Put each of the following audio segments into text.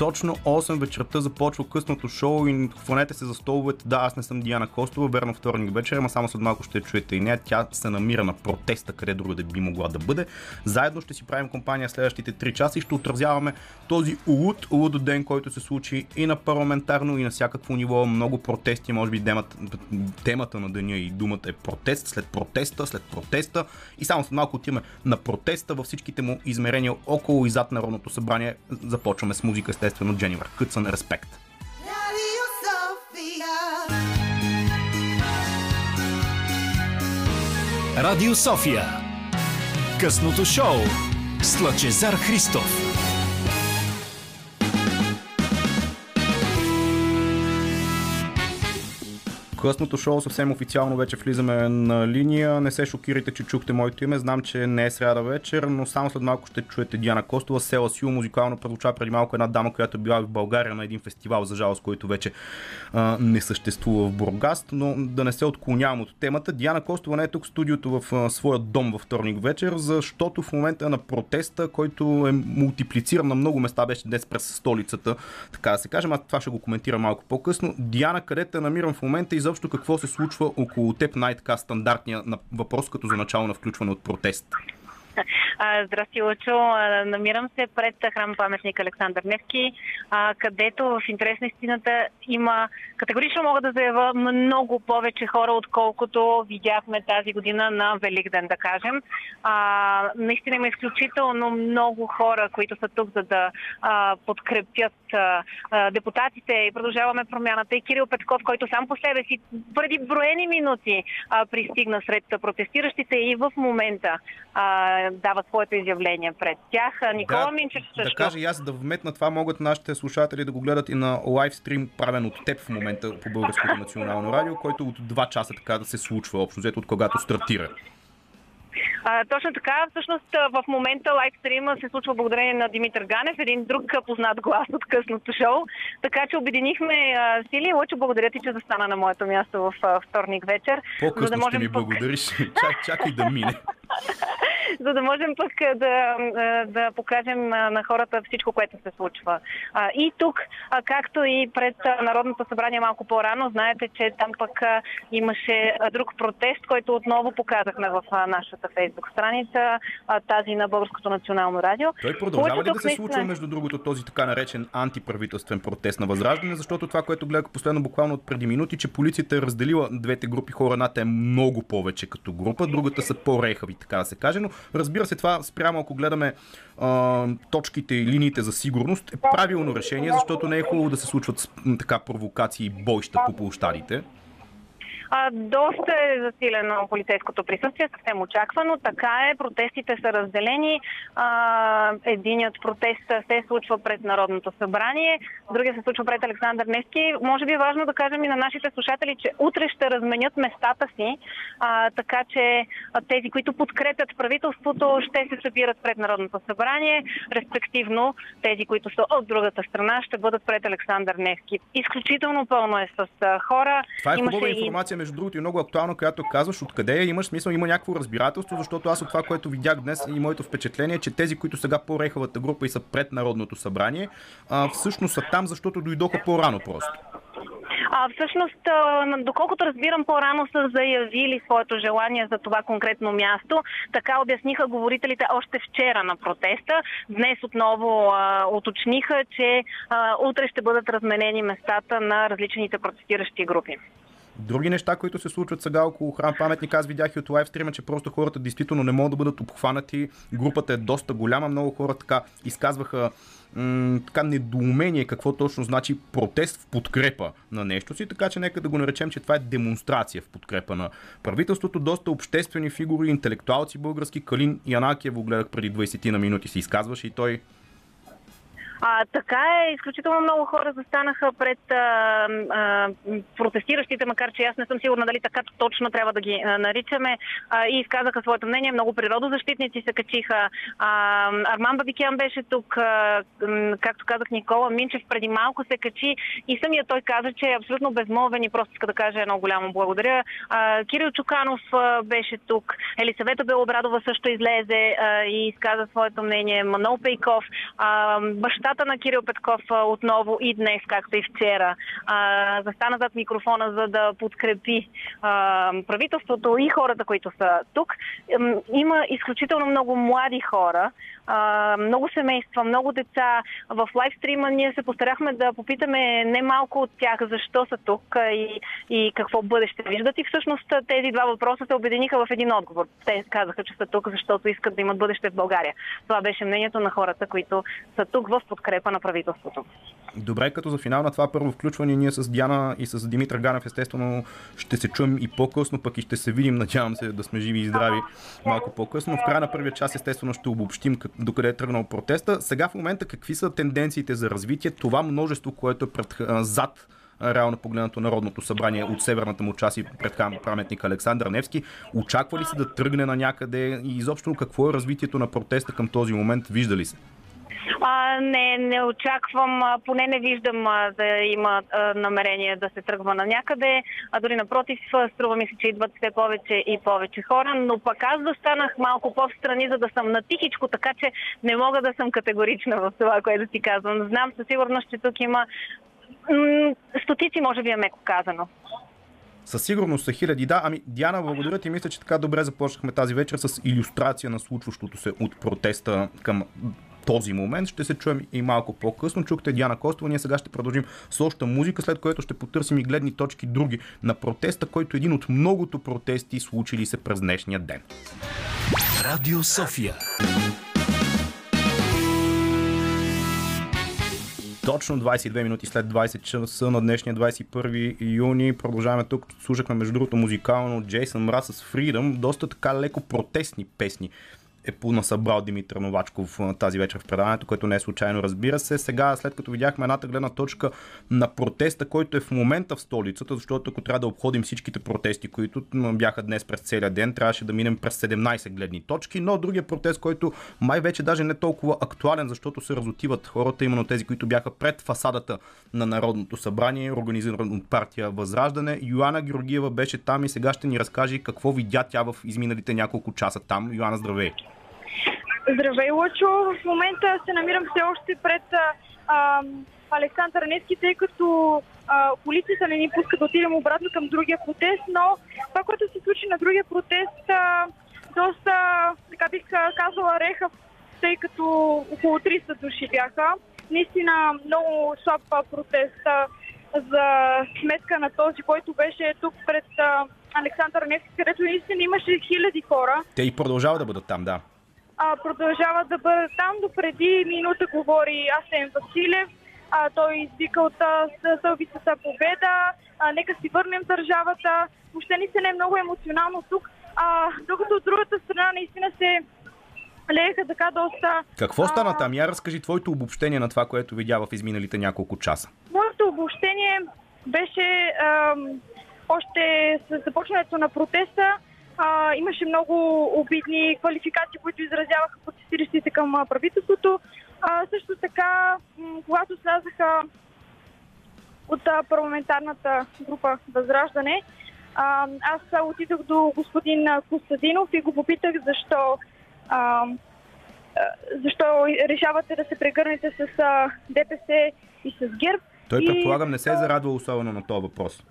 Точно 8 вечерта започва късното шоу и хванете се за столовете. Да, аз не съм Диана Костова, верно вторник вечер, ама само след малко ще чуете и нея. Тя се намира на протеста, къде друго да би могла да бъде. Заедно ще си правим компания следващите 3 часа и ще отразяваме този улуд, улуд ден, който се случи и на парламентарно, и на всякакво ниво. Много протести, може би темата, темата на деня и думата е протест, след протеста, след протеста. И само след малко отиваме на протеста във всичките му измерения около и зад Народното събрание. Започваме с музика, естествено, Дженивър. Кътсън, респект. Радио София. Късното шоу с Лъчезар Христов. Късното шоу съвсем официално вече влизаме на линия. Не се шокирайте, че чухте моето име. Знам, че не е сряда вечер, но само след малко ще чуете Диана Костова. Села Сил музикално прозвуча преди малко една дама, която била в България на един фестивал, за жалост, който вече а, не съществува в Бургаст, но да не се отклонявам от темата. Диана Костова не е тук в студиото в а, своя дом във вторник вечер, защото в момента на протеста, който е мултиплициран на много места, беше днес през столицата, така да се кажем. Аз това ще го коментирам малко по-късно. Диана, къде те намирам в момента и изобщо какво се случва около теб, най-така стандартния въпрос като за начало на включване от протест? Здрасти, Лъчо. Намирам се пред храм паметник Александър Невки, където в интерес на истината има, категорично мога да заявя, много повече хора, отколкото видяхме тази година на Великден, да кажем. Наистина има изключително много хора, които са тук, за да подкрепят депутатите и продължаваме промяната. И Кирил Петков, който сам по себе си преди броени минути пристигна сред протестиращите и в момента дава своето изявление пред тях. Никола да, Минчев също. Да кажа и аз да вметна това, могат нашите слушатели да го гледат и на лайвстрим, правен от теб в момента по Българското национално радио, който от 2 часа така да се случва, общо взето от когато стартира. А, точно така, всъщност в момента лайвстрима се случва благодарение на Димитър Ганев, един друг познат глас от късното шоу. Така че обединихме а, сили. Лъчо, благодаря ти, че застана на моето място в а, вторник вечер. По-късно да можем ще ми благодариш. Чак, чакай да мине. за да можем пък да, да покажем на хората всичко, което се случва. И тук, както и пред Народното събрание малко по-рано, знаете, че там пък имаше друг протест, който отново показахме в нашата фейсбук страница, тази на Българското национално радио. Той продължава ли да се случва, между другото, този така наречен антиправителствен протест на Възраждане, защото това, което гледах последно буквално от преди минути, че полицията е разделила двете групи хора, едната е много повече като група, другата са по-рехави, така да се каже, но разбира се, това спрямо ако гледаме а, точките и линиите за сигурност е правилно решение, защото не е хубаво да се случват така провокации и бойща по площадите. А, доста е засилено полицейското присъствие, съвсем очаквано. Така е, протестите са разделени. А, единият протест се случва пред Народното събрание, другия се случва пред Александър Невски. Може би е важно да кажем и на нашите слушатели, че утре ще разменят местата си, а, така че тези, които подкрепят правителството, ще се събират пред Народното събрание, респективно тези, които са от другата страна, ще бъдат пред Александър Невски. Изключително пълно е с хора. Това е хубава информация между другото и много актуална, която казваш откъде е, имаш смисъл, има някакво разбирателство, защото аз от това, което видях днес и моето впечатление, че тези, които сега по-рехавата група и са пред Народното събрание, а, всъщност са там, защото дойдоха по-рано просто. А, всъщност, доколкото разбирам, по-рано са заявили своето желание за това конкретно място. Така обясниха говорителите още вчера на протеста. Днес отново а, уточниха, че а, утре ще бъдат разменени местата на различните протестиращи групи. Други неща, които се случват сега около храм паметник, аз видях и от лайвстрима, че просто хората действително не могат да бъдат обхванати. Групата е доста голяма, много хора така изказваха така недоумение какво точно значи протест в подкрепа на нещо си, така че нека да го наречем, че това е демонстрация в подкрепа на правителството. Доста обществени фигури, интелектуалци български, Калин Янакиев го гледах преди 20 на минути, се изказваше и той а, така е, изключително много хора застанаха пред а, а, протестиращите, макар че аз не съм сигурна дали така точно трябва да ги а, наричаме, а, и изказаха своето мнение. Много природозащитници се качиха. А, Арман Бабикян беше тук, а, както казах Никола Минчев преди малко се качи и самия той каза, че е абсолютно безмолвен и просто иска да каже едно голямо благодаря. А, Кирил Чуканов а, беше тук, Елисавета Белобрадова също излезе а, и изказа своето мнение, Манол Пейков, а, баща устата на Кирил Петков отново и днес, както и вчера, застана зад микрофона, за да подкрепи правителството и хората, които са тук. Има изключително много млади хора, много семейства, много деца. В лайвстрима ние се постарахме да попитаме не малко от тях защо са тук и, и какво бъдеще виждат. И всъщност тези два въпроса се обединиха в един отговор. Те казаха, че са тук, защото искат да имат бъдеще в България. Това беше мнението на хората, които са тук в подкрепа на правителството. Добре, като за финал на това първо включване, ние с Диана и с Димитър Ганев естествено ще се чуем и по-късно, пък и ще се видим, надявам се да сме живи и здрави малко по-късно. В края на първия час естествено ще обобщим докъде е тръгнал протеста. Сега в момента какви са тенденциите за развитие? Това множество, което е пред, зад реално погледнато Народното събрание от северната му част и пред паметник Александър Невски. Очаква ли се да тръгне на някъде и изобщо какво е развитието на протеста към този момент? Вижда ли се? А, не, не очаквам, поне не виждам да има а, намерение да се тръгва на някъде, а дори напротив, струва ми се, че идват все повече и повече хора, но пък аз да станах малко по-встрани, за да съм на тихичко, така че не мога да съм категорична в това, което ти казвам. Знам със сигурност, че тук има м- стотици, може би е меко казано. Със сигурност са хиляди. Да, ами Диана, благодаря ти. Мисля, че така добре започнахме тази вечер с иллюстрация на случващото се от протеста към този момент. Ще се чуем и малко по-късно. Чухте Диана Костова. Ние сега ще продължим с още музика, след което ще потърсим и гледни точки други на протеста, който е един от многото протести, случили се през днешния ден. Радио София. Точно 22 минути след 20 часа на днешния 21 юни. Продължаваме тук. Слушахме между другото музикално Джейсън Мраз с Freedom. Доста така леко протестни песни е понасъбрал Димитър Новачков тази вечер в предаването, което не е случайно, разбира се. Сега, след като видяхме едната гледна точка на протеста, който е в момента в столицата, защото ако трябва да обходим всичките протести, които бяха днес през целия ден, трябваше да минем през 17 гледни точки, но другия протест, който май вече даже не е толкова актуален, защото се разотиват хората, именно тези, които бяха пред фасадата на Народното събрание, организиран от партия Възраждане. Йоанна Георгиева беше там и сега ще ни разкаже какво видя тя в изминалите няколко часа там. Йоанна, здравей! Здравей, Лъчо! В момента се намирам все още пред а, Александър Невски, тъй като а, полицията не ни пуска да отидем обратно към другия протест, но това, което се случи на другия протест, а, доста, така бих казала, реха, тъй като около 300 души бяха. Наистина много слаб протест а, за сметка на този, който беше тук пред а, Александър Невски, където наистина имаше хиляди хора. Те и продължават да бъдат там, да а, продължават да бъдат там. До преди минута говори Асен Василев. А, той извика от стълбицата победа. А, нека си върнем държавата. Въобще ни се не е много емоционално тук. А, докато от другата страна наистина се лееха така доста... Какво стана там? Я разкажи твоето обобщение на това, което видя в изминалите няколко часа. Моето обобщение беше ам, още с започването на протеста а, имаше много обидни квалификации, които изразяваха протестиращите към правителството. А, също така, когато слязаха от парламентарната група Възраждане, а, аз отидох до господин Костадинов и го попитах защо, а, защо решавате да се прегърнете с ДПС и с ГЕРБ. Той предполагам не се е зарадвал особено на този въпрос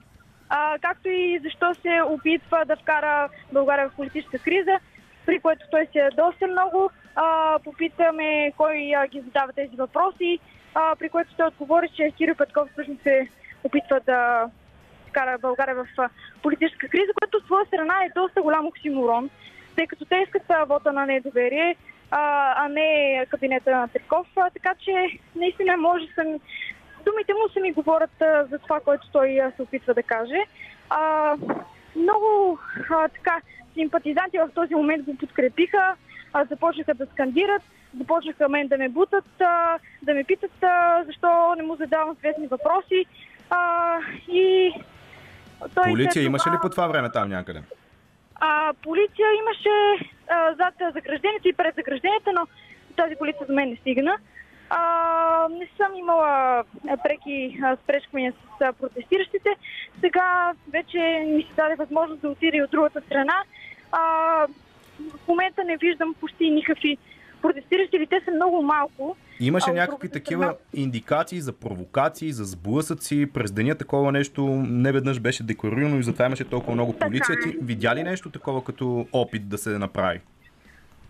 а, както и защо се опитва да вкара България в политическа криза, при което той се е доста много. А, попитаме кой а, ги задава тези въпроси, а, при което той отговори, че Кирил Петков всъщност се опитва да вкара България в политическа криза, което от своя страна е доста голям оксиморон, тъй като те искат вода на недоверие, а, а не кабинета на Триков. Така че наистина може съм думите му се ми говорят а, за това, което той а, се опитва да каже. А, много а, така симпатизанти в този момент го подкрепиха, а, започнаха да скандират, започнаха мен да ме бутат, а, да ме питат а, защо не му задавам светни въпроси. А, и той Полиция имаше това... ли по това време там някъде? А, полиция имаше а, зад заграждението и пред заграждението, но тази полиция за мен не стигна. А, не съм имала преки спречквания с протестиращите. Сега вече ми се даде възможност да отида и от другата страна. А, в момента не виждам почти никакви протестиращи или те са много малко. Имаше А, някакви такива страна- индикации за провокации, за сблъсъци. През деня такова нещо не веднъж беше декларирано и затова имаше толкова много полиция. е. Ти видя ли нещо такова като опит да се направи?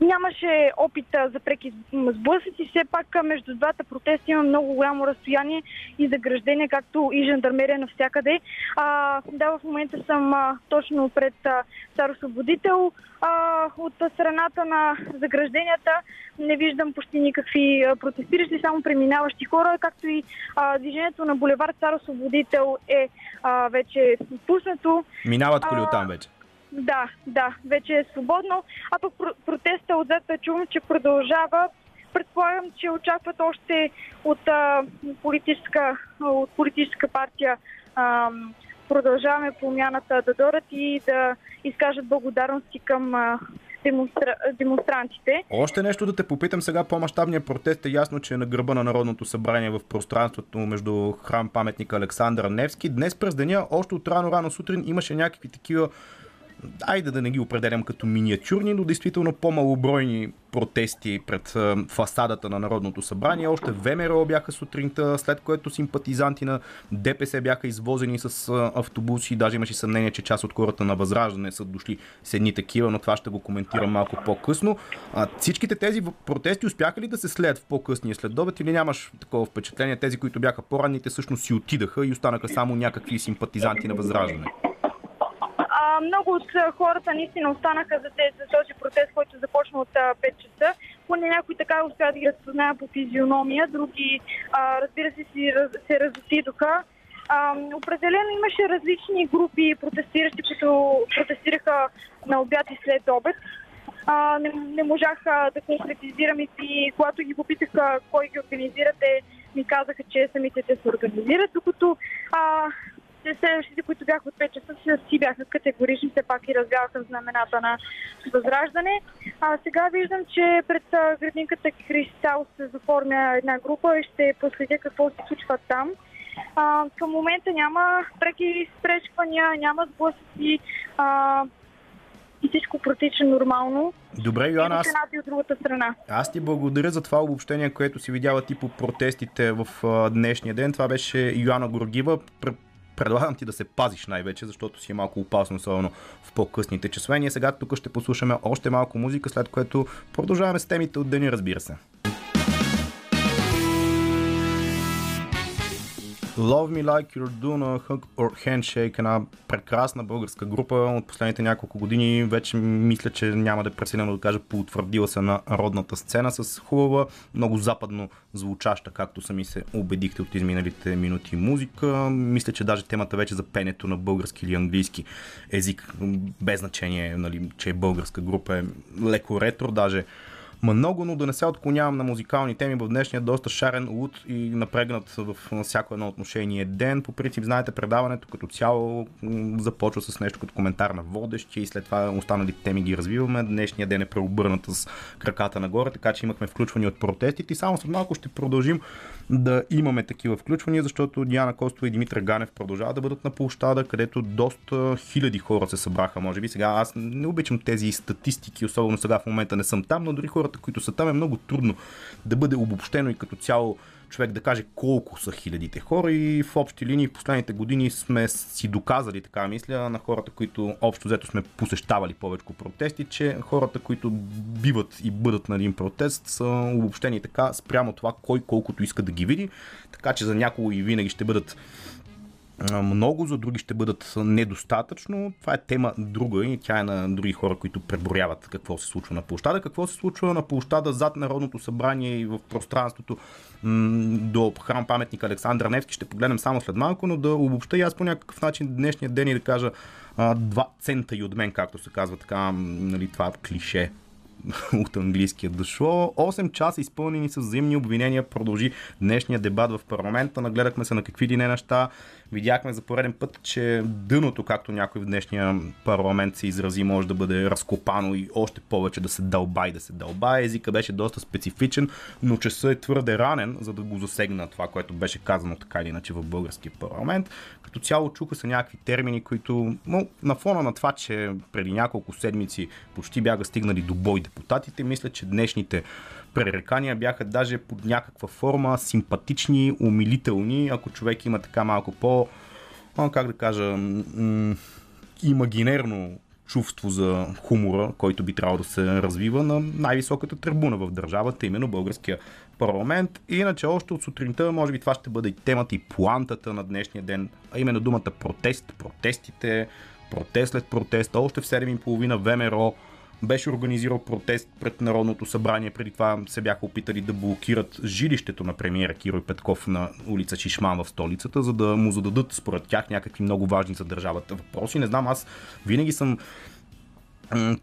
Нямаше опита за преки сблъсъци, все пак между двата протеста има много голямо разстояние и заграждение, както и жандармерия навсякъде. А, да, в момента съм а, точно пред а, Цар Освободител. А, от страната на загражденията не виждам почти никакви протестиращи, само преминаващи хора, както и а, движението на булевар Цар Освободител е а, вече пуснато. Минават коли оттам вече. Да, да, вече е свободно. А пък про- протеста отзад чувам, че продължава. Предполагам, че очакват още от, а, политическа, от политическа партия а, продължаваме промяната да дорат и да изкажат благодарности към а, демонстра... демонстрантите. Още нещо да те попитам сега. По-масштабният протест е ясно, че е на гърба на Народното събрание в пространството между храм паметника Александър Невски. Днес през деня, още от рано-рано сутрин, имаше някакви такива айде да не ги определям като миниатюрни, но действително по-малобройни протести пред фасадата на Народното събрание. Още ВМРО бяха сутринта, след което симпатизанти на ДПС бяха извозени с автобуси. Даже имаше съмнение, че част от хората на Възраждане са дошли с едни такива, но това ще го коментирам малко по-късно. А, всичките тези протести успяха ли да се слеят в по-късния следобед или нямаш такова впечатление? Тези, които бяха по-ранните, всъщност си отидаха и останаха само някакви симпатизанти на Възраждане. А, много от хората наистина останаха за, те, за този протест, който започна от а, 5 часа. Поне някои така успяват да ги разпознаят по физиономия, други, а, разбира се, си, раз, се разотидоха. Определено имаше различни групи протестиращи, които протестираха на обяд и след обед. А, не, не можах а, да конкретизирам и, когато ги попитах а, кой ги организира, те ми казаха, че самите те се организират, докато а, те следващите, които бяха от 5 часа, си- бяха категорични, все пак и развяваха знамената на Възраждане. А сега виждам, че пред градинката Кристал се заформя една група и ще проследя какво се случва там. А, към момента няма преки спречквания, няма сблъсъци а, и всичко протича нормално. Добре, Йоанна, аз, и от другата страна. аз ти благодаря за това обобщение, което си видяла ти по протестите в а, днешния ден. Това беше Йоанна Горгива. Пр- Предлагам ти да се пазиш най-вече, защото си е малко опасно, особено в по-късните часове. Ние сега тук ще послушаме още малко музика, след което продължаваме с темите от деня, разбира се. Love Me Like You're Doing a Hug or Handshake, една прекрасна българска група от последните няколко години. Вече мисля, че няма да е пресилено да кажа, поутвърдила се на родната сцена с хубава, много западно звучаща, както сами се убедихте от изминалите минути музика. Мисля, че даже темата вече за пенето на български или английски език, без значение, нали, че е българска група, е леко ретро, даже много, но да не се отклонявам на музикални теми в днешния доста шарен луд и напрегнат в всяко едно отношение ден. По принцип, знаете, предаването като цяло започва с нещо като коментар на водещи и след това останалите теми ги развиваме. Днешния ден е преобърнат с краката нагоре, така че имахме включвания от протестите и само след малко ще продължим да имаме такива включвания, защото Диана Костова и Димитър Ганев продължават да бъдат на площада, където доста хиляди хора се събраха. Може би сега аз не обичам тези статистики, особено сега в момента не съм там, но дори хората, които са там е много трудно да бъде обобщено и като цяло човек да каже колко са хилядите хора и в общи линии в последните години сме си доказали, така мисля, на хората, които общо взето сме посещавали повече протести, че хората, които биват и бъдат на един протест са обобщени така спрямо това кой колкото иска да ги види, така че за някого и винаги ще бъдат много, за други ще бъдат недостатъчно. Това е тема друга и тя е на други хора, които преброяват какво се случва на площада. Какво се случва на площада зад Народното събрание и в пространството до храм паметник Александър Невски ще погледнем само след малко, но да обобща и аз по някакъв начин днешния ден и да кажа два цента и от мен, както се казва така, нали, това клише от английския дошло. 8 часа изпълнени с взаимни обвинения. Продължи днешния дебат в парламента. Нагледахме се на какви ли не неща. Видяхме за пореден път, че дъното, както някой в днешния парламент се изрази, може да бъде разкопано и още повече да се дълба и да се дълба. Езика беше доста специфичен, но часът е твърде ранен, за да го засегна това, което беше казано така или иначе в българския парламент. Като цяло чуха се някакви термини, които но, на фона на това, че преди няколко седмици почти бяха стигнали до бой депутатите, мисля, че днешните пререкания бяха даже под някаква форма симпатични, умилителни, ако човек има така малко по, как да кажа, имагинерно чувство за хумора, който би трябвало да се развива на най-високата трибуна в държавата, именно българския парламент. Иначе още от сутринта, може би това ще бъде и темата и плантата на днешния ден, а именно думата протест, протестите, протест след протеста. Още в 7.30 ВМРО беше организирал протест пред Народното събрание. Преди това се бяха опитали да блокират жилището на премиера Киро Петков на улица Чишман в столицата, за да му зададат според тях някакви много важни за държавата въпроси. Не знам, аз винаги съм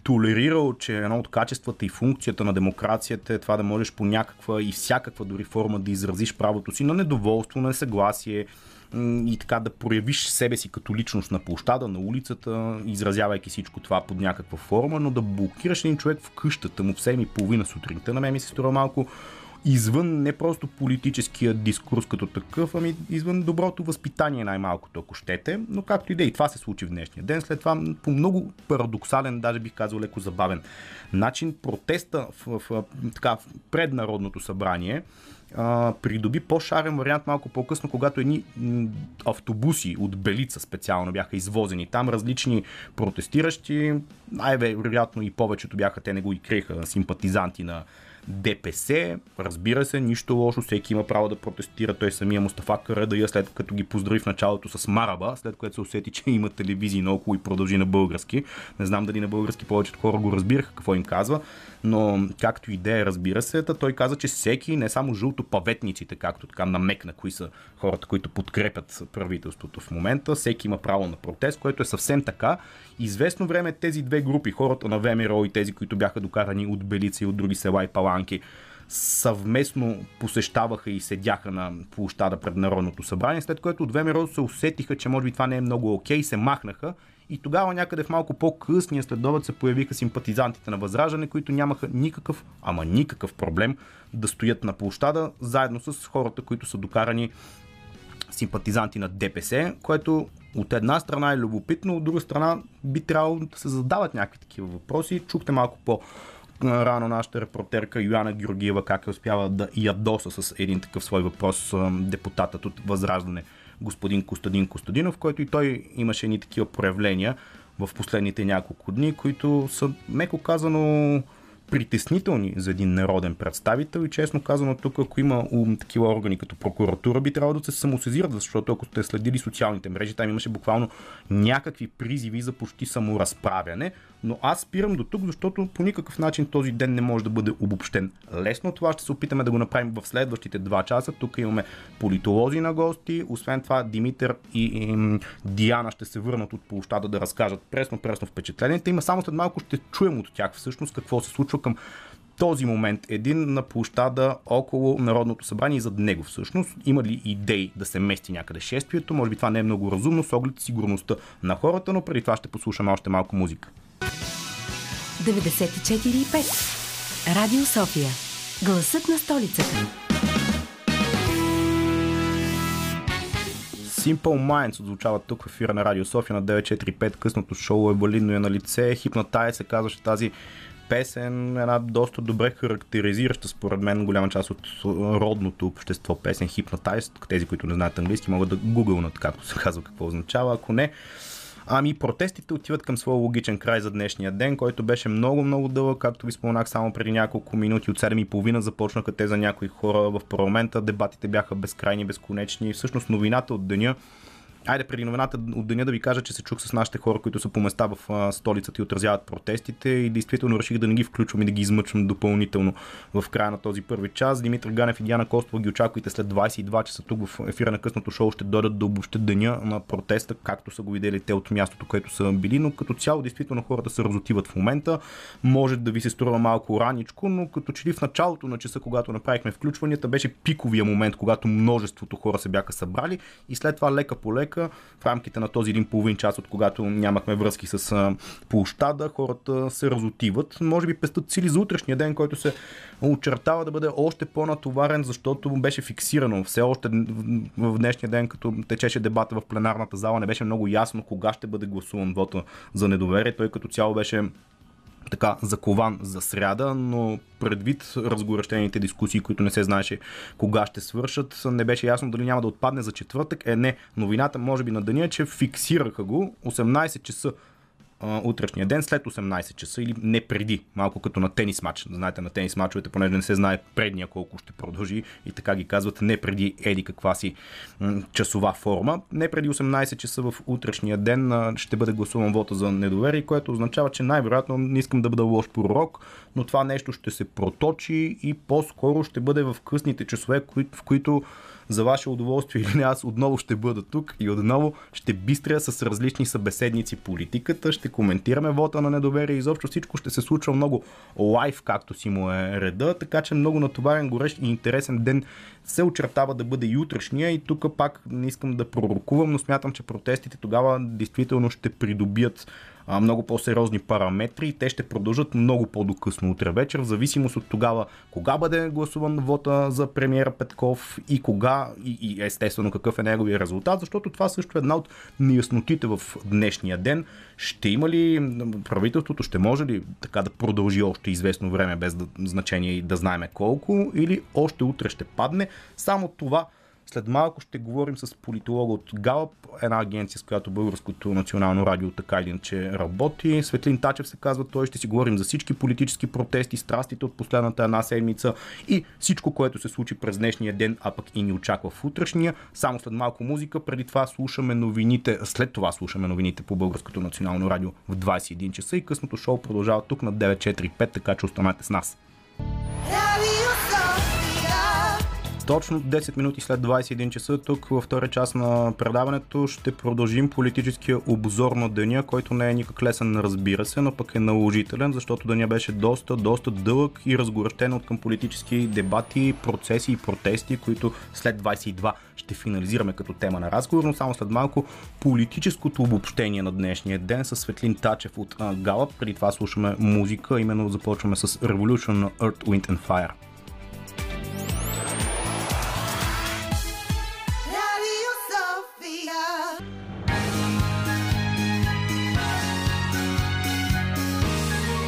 толерирал, че едно от качествата и функцията на демокрацията е това да можеш по някаква и всякаква дори форма да изразиш правото си на недоволство, на несъгласие, и така да проявиш себе си като личност на площада, на улицата, изразявайки всичко това под някаква форма, но да блокираш един човек в къщата му в 7 и половина сутринта, на мен ми се струва малко извън не просто политическия дискурс като такъв, ами извън доброто възпитание най-малкото, ако щете. Но както и да и това се случи в днешния ден. След това по много парадоксален, даже бих казал леко забавен начин, протеста в, в, в така, пред Народното събрание придоби по-шарен вариант малко по-късно, когато едни автобуси от Белица специално бяха извозени. Там различни протестиращи, най-вероятно и повечето бяха, те не го и криеха, симпатизанти на ДПС, разбира се, нищо лошо, всеки има право да протестира. Той самия Мустафа Карадая, след като ги поздрави в началото с Мараба, след което се усети, че има телевизии наоколо и продължи на български. Не знам дали на български повечето хора го разбираха какво им казва, но както идея, разбира се, той каза, че всеки, не само жълтопаветниците, както така намекна, кои са хората, които подкрепят правителството в момента, всеки има право на протест, което е съвсем така. Известно време тези две групи, хората на ВМРО и тези, които бяха докарани от Белица и от други села и паланки, съвместно посещаваха и седяха на площада пред Народното събрание, след което от ВМРО се усетиха, че може би това не е много окей, се махнаха и тогава някъде в малко по-късния следобед се появиха симпатизантите на Възраждане, които нямаха никакъв, ама никакъв проблем да стоят на площада, заедно с хората, които са докарани симпатизанти на ДПС, което от една страна е любопитно, от друга страна би трябвало да се задават някакви такива въпроси. Чухте малко по рано нашата репортерка Йоанна Георгиева как е успява да ядоса с един такъв свой въпрос депутатът от Възраждане господин Костадин Костадинов, който и той имаше едни такива проявления в последните няколко дни, които са, меко казано, притеснителни за един народен представител и честно казано тук, ако има такива органи като прокуратура, би трябвало да се самосезират, защото ако сте следили социалните мрежи, там имаше буквално някакви призиви за почти саморазправяне, но аз спирам до тук, защото по никакъв начин този ден не може да бъде обобщен лесно. Това ще се опитаме да го направим в следващите два часа. Тук имаме политолози на гости. Освен това, Димитър и, и Диана ще се върнат от площада да разкажат пресно-пресно впечатленията. Има само след малко ще чуем от тях всъщност какво се случва към този момент един на площада около Народното събрание и зад него всъщност. Има ли идеи да се мести някъде шествието? Може би това не е много разумно с оглед сигурността на хората, но преди това ще послушаме още малко музика. 94,5 Радио София Гласът на столицата Simple Minds отзвучава тук в ефира на Радио София на 945. Късното шоу е валидно и е на лице. Хипнотая се казваше тази песен, една доста добре характеризираща според мен голяма част от родното общество песен Hypnotized. Тези, които не знаят английски, могат да гугълнат, както се казва, какво означава. Ако не, Ами протестите отиват към своя логичен край за днешния ден, който беше много, много дълъг, както ви споменах само преди няколко минути. От 7.30 започнаха те за някои хора в парламента. Дебатите бяха безкрайни, безконечни. Всъщност новината от деня Айде преди новината от деня да ви кажа, че се чух с нашите хора, които са по места в столицата и отразяват протестите и действително реших да не ги включвам и да ги измъчвам допълнително в края на този първи час. Димитър Ганев и Диана Костова ги очаквайте след 22 часа тук в ефира на късното шоу. Ще дойдат да обобщат деня на протеста, както са го видели те от мястото, където са били, но като цяло действително хората се разотиват в момента. Може да ви се струва малко раничко, но като че ли в началото на часа, когато направихме включванията, беше пиковия момент, когато множеството хора се бяха събрали и след това лека по лека човека. В рамките на този един половин час, от когато нямахме връзки с площада, хората се разотиват. Може би пестат сили за утрешния ден, който се очертава да бъде още по-натоварен, защото беше фиксирано. Все още в днешния ден, като течеше дебата в пленарната зала, не беше много ясно кога ще бъде гласуван вота за недоверие. Той като цяло беше така закован за сряда, но предвид разгорещените дискусии, които не се знаеше кога ще свършат, не беше ясно дали няма да отпадне за четвъртък. Е, не. Новината може би на деня, че фиксираха го 18 часа утрешния ден след 18 часа или не преди, малко като на тенис матч. Знаете, на тенис матчовете, понеже не се знае предния колко ще продължи и така ги казват не преди еди каква си часова форма. Не преди 18 часа в утрешния ден ще бъде гласуван вота за недоверие, което означава, че най-вероятно не искам да бъда лош пророк, но това нещо ще се проточи и по-скоро ще бъде в късните часове, в които за ваше удоволствие или не, аз отново ще бъда тук и отново ще бистря с различни събеседници политиката, ще коментираме вота на недоверие, изобщо всичко ще се случва много лайв, както си му е реда, така че много натоварен, горещ и интересен ден се очертава да бъде и утрешния. И тук пак не искам да пророкувам, но смятам, че протестите тогава действително ще придобият много по-сериозни параметри и те ще продължат много по-докъсно утре вечер, в зависимост от тогава кога бъде гласуван вота за премиера Петков и кога и, и естествено какъв е неговия резултат, защото това също е една от неяснотите в днешния ден. Ще има ли правителството, ще може ли така да продължи още известно време без да, значение и да знаеме колко или още утре ще падне. Само това след малко ще говорим с политолога от Галап, една агенция, с която Българското национално радио така или иначе работи. Светлин Тачев се казва, той ще си говорим за всички политически протести, страстите от последната една седмица и всичко, което се случи през днешния ден, а пък и ни очаква в утрешния. Само след малко музика, преди това слушаме новините, след това слушаме новините по Българското национално радио в 21 часа и късното шоу продължава тук на 945, така че останете с нас. Точно 10 минути след 21 часа, тук във втора част на предаването ще продължим политическия обзор на деня, който не е никак лесен, разбира се, но пък е наложителен, защото деня беше доста, доста дълъг и разгорещен от към политически дебати, процеси и протести, които след 22 ще финализираме като тема на разговор, но само след малко политическото обобщение на днешния ден с Светлин Тачев от Галап. Преди това слушаме музика, именно започваме с Revolution Earth, Wind and Fire.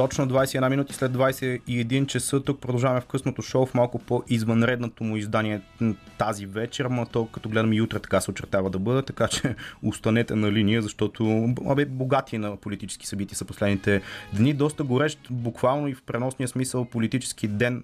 Точно 21 минути след 21 часа тук продължаваме в късното шоу в малко по-извънредното му издание тази вечер, но то като гледам и утре така се очертава да бъде, така че останете на линия, защото абе, богати на политически събития са последните дни. Доста горещ, буквално и в преносния смисъл политически ден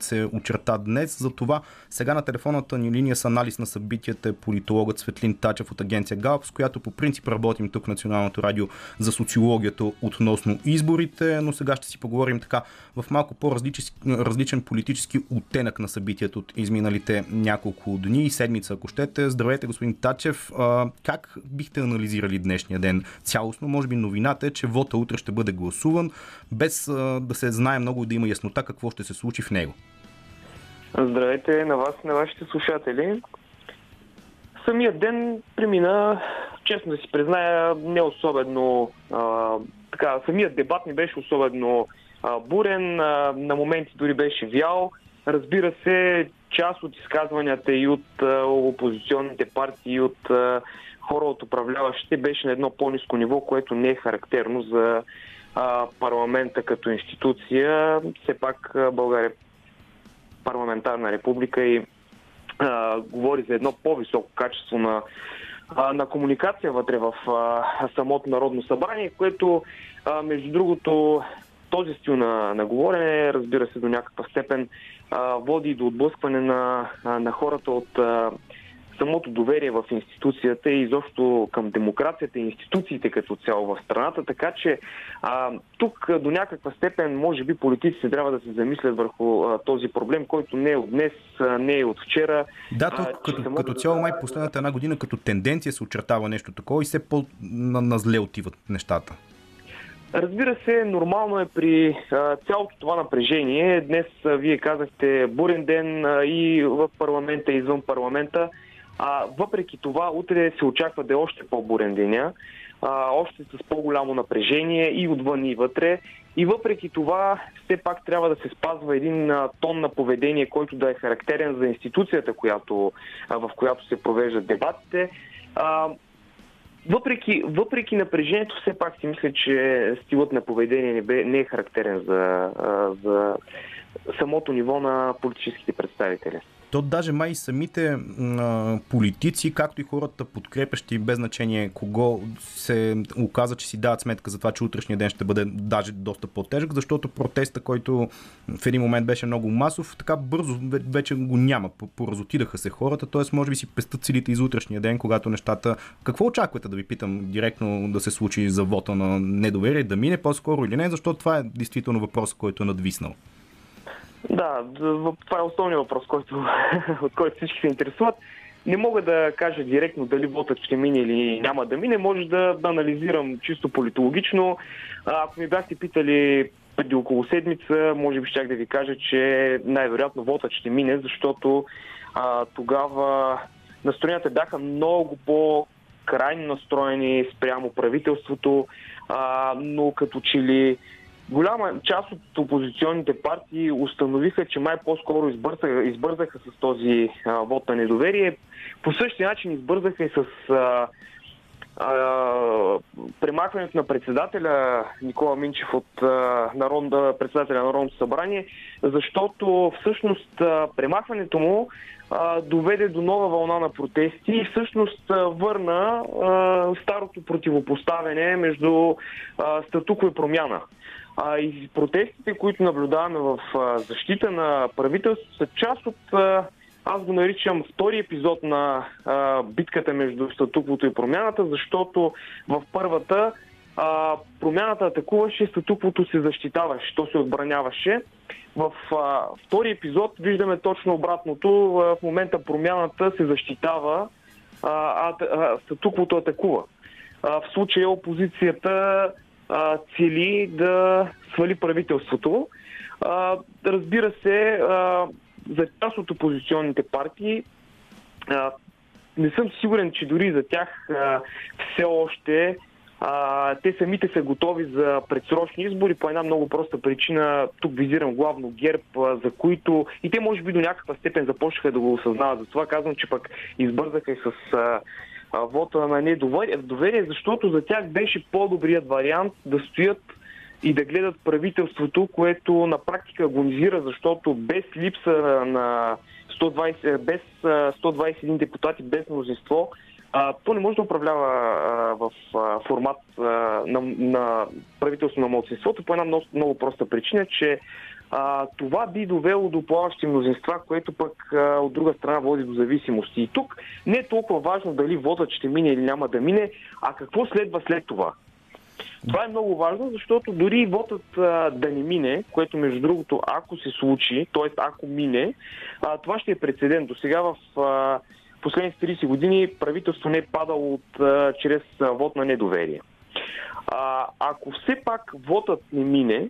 се очерта днес. Затова сега на телефонната ни линия с анализ на събитията е политологът Светлин Тачев от агенция ГАЛП, с която по принцип работим тук в Националното радио за социологията относно изборите но сега ще си поговорим така в малко по-различен политически оттенък на събитието от изминалите няколко дни и седмица, ако щете. Здравейте, господин Тачев. Как бихте анализирали днешния ден цялостно? Може би новината е, че вота утре ще бъде гласуван, без да се знае много да има яснота какво ще се случи в него. Здравейте на вас и на вашите слушатели. Самият ден премина, честно да си призная, не особено а, така, самият дебат не беше особено а, бурен, а, на моменти дори беше вял. Разбира се, част от изказванията и от а, опозиционните партии, и от а, хора от управляващите беше на едно по-низко ниво, което не е характерно за а, парламента като институция. Все пак България е парламентарна република и а, говори за едно по-високо качество на на комуникация вътре в самото Народно събрание, което, между другото, този стил на, на говорене, разбира се, до някаква степен води до отблъскване на, на хората от самото доверие в институцията и изобщо към демокрацията и институциите като цяло в страната. Така че а, тук до някаква степен, може би, политиците трябва да се замислят върху а, този проблем, който не е от днес, а, не е от вчера. Да, тук а, като, като цяло май последната една година като тенденция се очертава нещо такова и все по-на зле отиват нещата. Разбира се, нормално е при а, цялото това напрежение. Днес а, вие казахте бурен ден а, и в парламента, и извън парламента. А, въпреки това, утре се очаква да е още по-бурен деня, а, още с по-голямо напрежение и отвън и вътре. И въпреки това, все пак трябва да се спазва един а, тон на поведение, който да е характерен за институцията, която, а, в която се провеждат дебатите. А, въпреки, въпреки напрежението, все пак си мисля, че стилът на поведение не, бе, не е характерен за, за самото ниво на политическите представители. То даже май самите а, политици, както и хората подкрепящи, без значение кого се оказа, че си дават сметка за това, че утрешния ден ще бъде даже доста по-тежък, защото протеста, който в един момент беше много масов, така бързо вече го няма. Поразотидаха се хората, т.е. може би си пестат силите из утрешния ден, когато нещата... Какво очаквате да ви питам директно да се случи за вота на недоверие, да мине по-скоро или не, защото това е действително въпрос, който е надвиснал. Да, това е основният въпрос, който, от който всички се интересуват. Не мога да кажа директно дали вотът ще мине или няма да мине. Може да, да анализирам чисто политологично. Ако ми бяхте питали преди около седмица, може би щях да ви кажа, че най-вероятно вотът ще мине, защото а, тогава настроенията бяха много по крайно настроени спрямо правителството, а, но като че ли голяма част от опозиционните партии установиха, че май по-скоро избързаха, избързаха с този а, вод на недоверие. По същия начин избързаха и с а, а, премахването на председателя Никола Минчев от а, народ, председателя на Народното събрание, защото всъщност а, премахването му а, доведе до нова вълна на протести и всъщност а, върна а, старото противопоставяне между а, и промяна. А, и протестите, които наблюдаваме в защита на правителството, са част от, аз го наричам, втори епизод на битката между статуквото и промяната, защото в първата промяната атакуваше, статуквото се защитаваше, то се отбраняваше. В а, втори епизод виждаме точно обратното. В момента промяната се защитава, а, а, статуквото атакува. В случая опозицията цели да свали правителството. Разбира се, за част от опозиционните партии не съм сигурен, че дори за тях все още те самите са готови за предсрочни избори по една много проста причина. Тук визирам главно ГЕРБ, за които и те може би до някаква степен започнаха да го осъзнават. Затова казвам, че пък избързаха и с вота на недоверие, защото за тях беше по-добрият вариант да стоят и да гледат правителството, което на практика агонизира, защото без липса на 120, без 121 депутати, без мнозинство, то не може да управлява в формат на, на правителство на младсинството по една много, много проста причина, че а, това би довело до плаващи мнозинства, което пък а, от друга страна води до зависимости. И тук не е толкова важно дали водът ще мине или няма да мине, а какво следва след това. Това е много важно, защото дори вотът а, да не мине, което между другото, ако се случи, т.е. ако мине, а, това ще е прецедент. До сега в а, последните 30 години правителство не е падало от, а, чрез а, вод на недоверие. А, ако все пак вотът не мине,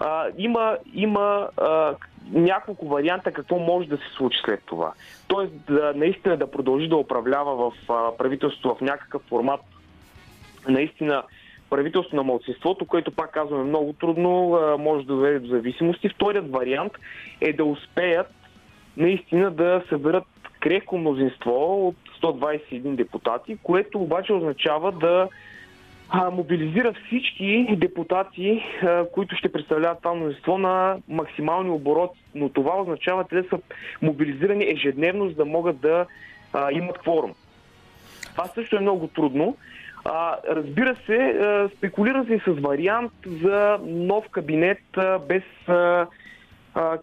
а, има, има а, няколко варианта какво може да се случи след това. Тоест да, наистина да продължи да управлява в а, правителство в някакъв формат наистина правителство на младсинството, което пак казваме много трудно, а, може да доведе до зависимости. Вторият вариант е да успеят наистина да съберат крехко мнозинство от 121 депутати, което обаче означава да мобилизира всички депутати, които ще представляват това множество на максимални обороти. Но това означава те да са мобилизирани ежедневно, за да могат да имат кворум. Това също е много трудно. Разбира се, спекулира се и с вариант за нов кабинет без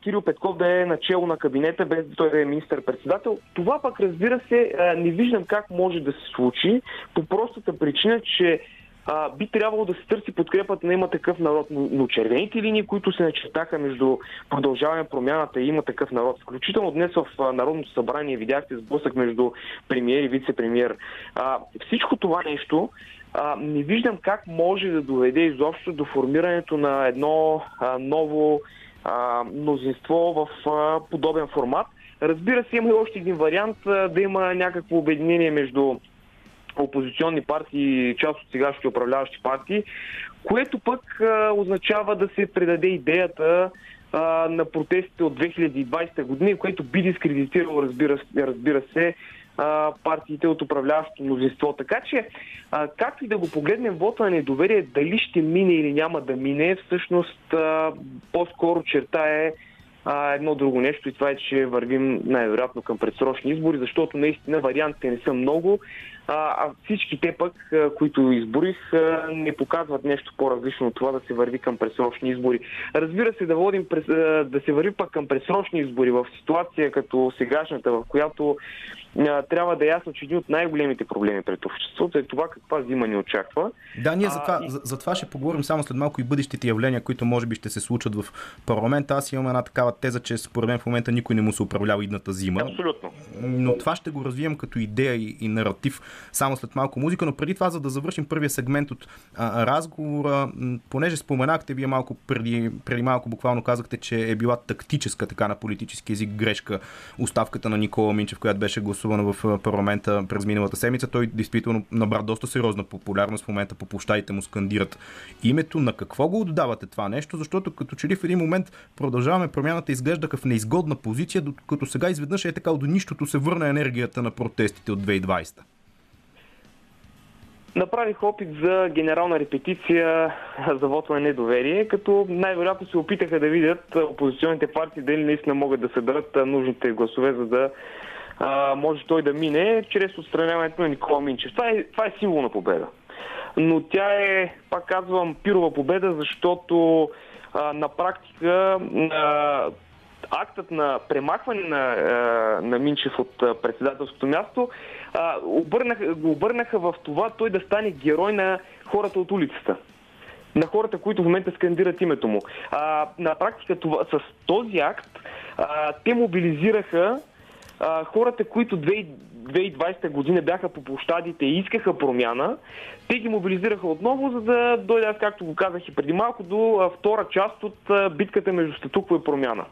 Кирил Петков да е начало на кабинета, без той да е министър-председател. Това пък, разбира се, не виждам как може да се случи, по простата причина, че а, би трябвало да се търси подкрепата на има такъв народ. Но, но червените линии, които се начертаха между продължаване промяната и има такъв народ, включително днес в Народното събрание видяхте сблъсък между премиер и вице-премьер. А, всичко това нещо а, не виждам как може да доведе изобщо до формирането на едно а, ново а, мнозинство в а, подобен формат. Разбира се, има и още един вариант да има някакво обединение между опозиционни партии част от сегашните управляващи партии, което пък означава да се предаде идеята на протестите от 2020 година, което би дискредитирало, разбира, разбира се, партиите от управляващото мнозинство. Така че, както и да го погледнем, вота на недоверие, дали ще мине или няма да мине, всъщност по-скоро черта е едно друго нещо и това е, че вървим най-вероятно към предсрочни избори, защото наистина вариантите не са много, а, а всички те пък, които изборих, не показват нещо по-различно от това да се върви към предсрочни избори. Разбира се, да, водим, да се върви пък към предсрочни избори в ситуация като сегашната, в която трябва да е ясно, че един от най-големите проблеми пред обществото е това каква зима ни очаква. Да, ние за това, а, за, за това ще поговорим само след малко и бъдещите явления, които може би ще се случат в парламента. Аз имам една такава теза, че според мен в момента никой не му се управлява идната зима. Абсолютно. Но това ще го развием като идея и, и наратив само след малко музика. Но преди това, за да завършим първия сегмент от а, разговора, понеже споменахте, вие малко преди, преди малко буквално казахте, че е била тактическа така на политически език грешка оставката на Никола Минчев, която беше гласувана гласувана в парламента през миналата седмица. Той действително набра доста сериозна популярност. В момента по площадите му скандират името. На какво го отдавате това нещо? Защото като че ли в един момент продължаваме промяната изглеждаха в неизгодна позиция, докато сега изведнъж е така от нищото се върна енергията на протестите от 2020. Направих опит за генерална репетиция за вота на недоверие, като най-вероятно се опитаха да видят опозиционните партии дали наистина могат да съберат нужните гласове, за да а, може той да мине чрез отстраняването на Никола Минчев. Това е, това е символ на победа. Но тя е, пак казвам, пирова победа, защото а, на практика а, актът на премахване на, на Минчев от председателското място обърнаха, го обърнаха в това той да стане герой на хората от улицата на хората, които в момента скандират името му. А, на практика това, с този акт а, те мобилизираха а, хората, които 2020 година бяха по площадите и искаха промяна, те ги мобилизираха отново, за да дойдат, както го казах и преди малко, до втора част от битката между статукво и промяна.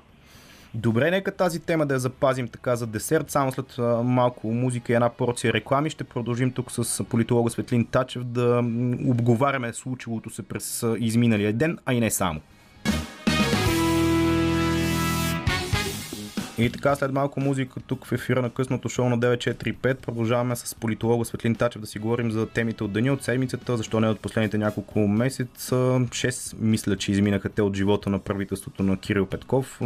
Добре, нека тази тема да я запазим така за десерт. Само след малко музика и една порция реклами ще продължим тук с политолога Светлин Тачев да обговаряме случилото се през изминалия ден, а и не само. И така, след малко музика тук в ефира на късното шоу на 945 продължаваме с политолога Светлин Тачев да си говорим за темите от деня, от седмицата, защо не от последните няколко месеца. 6 мисля, че изминаха те от живота на правителството на Кирил Петков.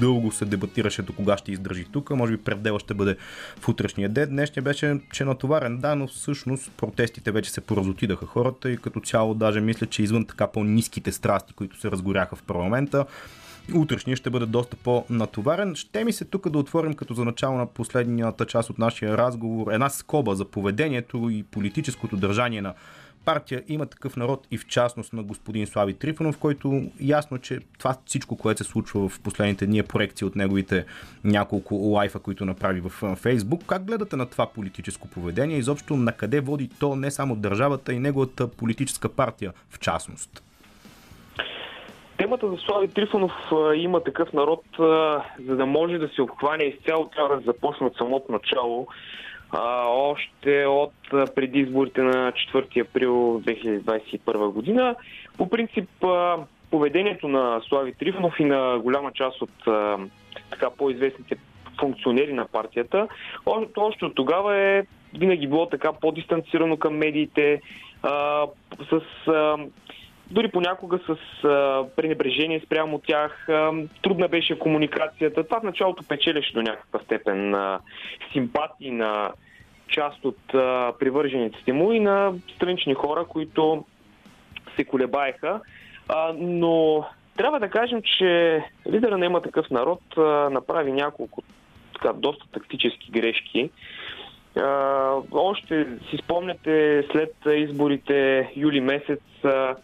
Дълго се дебатираше до кога ще издържи тук, може би предела ще бъде в утрешния ден. Днешния беше, че натоварен, да, но всъщност протестите вече се поразотидаха хората и като цяло даже мисля, че извън така по-низките страсти, които се разгоряха в парламента, утрешния ще бъде доста по-натоварен. Ще ми се тук да отворим като за начало на последната част от нашия разговор една скоба за поведението и политическото държание на партия има такъв народ и в частност на господин Слави Трифонов, който ясно, че това всичко, което се случва в последните дни е проекция от неговите няколко лайфа, които направи в Фейсбук. Как гледате на това политическо поведение? Изобщо на къде води то не само държавата и неговата политическа партия в частност? Темата за Слави Трифонов има такъв народ, за да може да се обхване изцяло, трябва да започне от самото начало. Още от а, преди изборите на 4 април 2021 година. По принцип, поведението на Слави Трифонов и на голяма част от така по-известните функционери на партията, още от тогава е винаги било така по-дистанцирано към медиите, а, с а, дори понякога с а, пренебрежение спрямо тях. А, трудна беше комуникацията. Това в началото печелеше до някаква степен а, симпатии на част от а, привържениците му и на странични хора, които се колебаеха. А, но трябва да кажем, че лидера на има такъв народ а, направи няколко така, доста тактически грешки. А, още си спомняте след изборите юли месец а,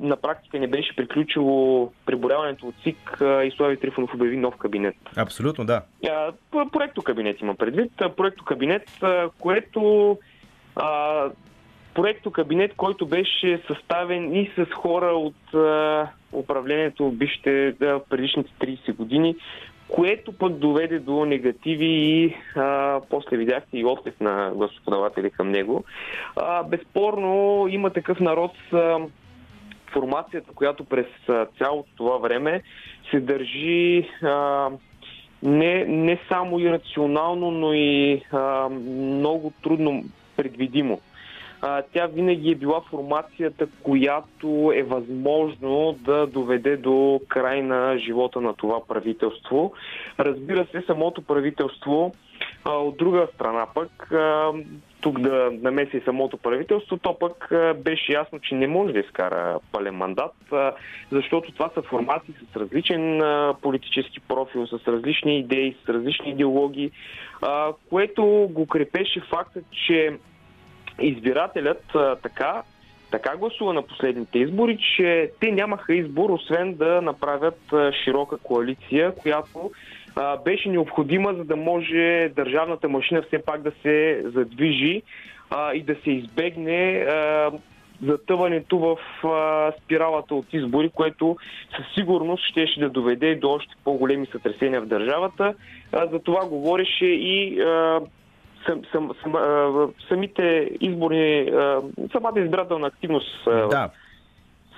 на практика не беше приключило преборяването от ЦИК и Слави Трифонов обяви нов кабинет. Абсолютно, да. проекто кабинет има предвид. Проекто кабинет, което проекто кабинет, който беше съставен и с хора от управлението бившите предишните 30 години, което пък доведе до негативи и а, после видяхте и отклик на гласоподаватели към него. А, безспорно има такъв народ с формацията, която през цялото това време се държи а, не, не само ирационално, но и а, много трудно предвидимо а, тя винаги е била формацията, която е възможно да доведе до край на живота на това правителство. Разбира се, самото правителство а, от друга страна пък, тук да намеси самото правителство, то пък беше ясно, че не може да изкара пълен мандат, защото това са формации с различен политически профил, с различни идеи, с различни идеологии, което го крепеше фактът, че избирателят така, така гласува на последните избори, че те нямаха избор, освен да направят широка коалиция, която а, беше необходима, за да може държавната машина все пак да се задвижи а, и да се избегне а, затъването в а, спиралата от избори, което със сигурност ще, да доведе до още по-големи сътресения в държавата. А, за това говореше и а, сам, сам, сам, самите изборни, самата избирателна активност. Да.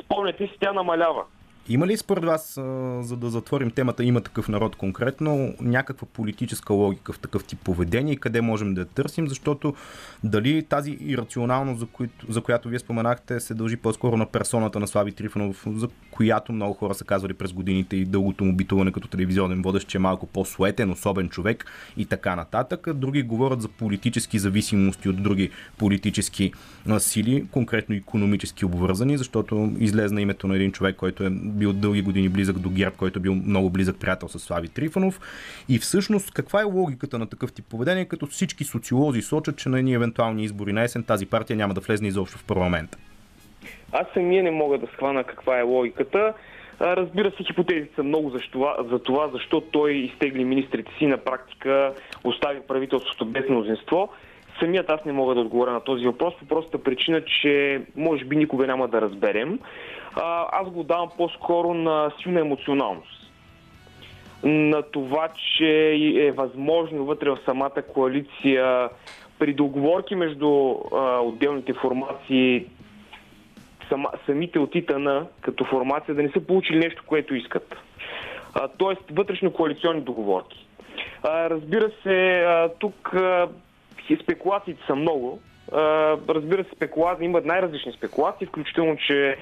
Спомняте си, тя намалява. Има ли според вас, за да затворим темата, има такъв народ конкретно, някаква политическа логика в такъв тип поведение и къде можем да я търсим, защото дали тази ирационалност, за, които, за която вие споменахте, се дължи по-скоро на персоната на Слави Трифонов, за която много хора са казвали през годините и дългото му битуване като телевизионен водещ, че е малко по-суетен, особен човек и така нататък. Други говорят за политически зависимости от други политически сили, конкретно економически обвързани, защото излезна името на един човек, който е бил дълги години близък до ГЕРБ, който е бил много близък приятел с Слави Трифонов. И всъщност каква е логиката на такъв тип поведение, като всички социолози сочат, че на едни евентуални избори на есен тази партия няма да влезне изобщо в парламента? Аз самия не мога да схвана каква е логиката. Разбира се, хипотезите са много за това, за това, защо той изтегли министрите си на практика, остави правителството без мнозинство. Самият аз не мога да отговоря на този въпрос по простата причина, че може би никога няма да разберем. Аз го давам по-скоро на силна емоционалност. На това, че е възможно вътре в самата коалиция при договорки между отделните формации сама, самите от ИТН като формация да не са получили нещо, което искат. Тоест вътрешно коалиционни договорки. Разбира се, тук спекулациите са много. Разбира се, спекулации имат най-различни спекулации, включително, че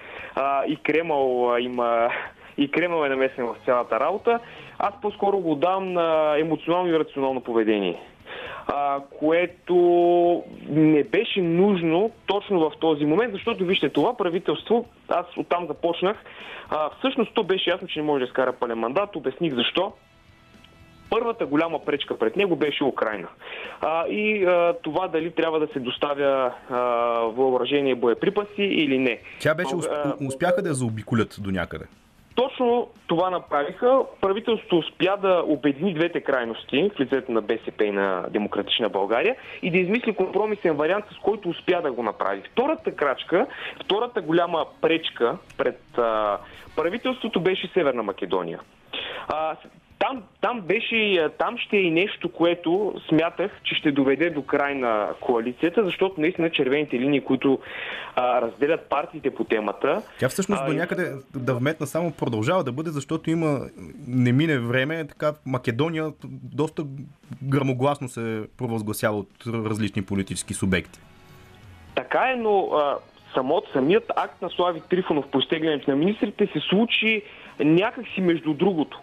и Кремъл има и Кремъл е намесен в цялата работа. Аз по-скоро го дам на емоционално и рационално поведение което не беше нужно точно в този момент, защото вижте това правителство, аз оттам започнах, всъщност то беше ясно, че не може да изкара пълен мандат, обясних защо. Първата голяма пречка пред него беше Украина. А, и а, това дали трябва да се доставя а, въоръжение боеприпаси или не. Тя беше, успяха да я заобиколят до някъде. Точно това направиха. Правителството успя да обедини двете крайности в лицето на БСП и на Демократична България и да измисли компромисен вариант, с който успя да го направи. Втората крачка, втората голяма пречка пред а, правителството беше Северна Македония. А, там, там, беше, там ще е и нещо, което смятах, че ще доведе до край на коалицията, защото наистина червените линии, които а, разделят партиите по темата. Тя всъщност а, до някъде да вметна само продължава да бъде, защото има не мине време, така Македония доста грамогласно се провъзгласява от различни политически субекти. Така е, но а, самот, самият акт на Слави Трифонов по изтеглянето на министрите се случи някакси между другото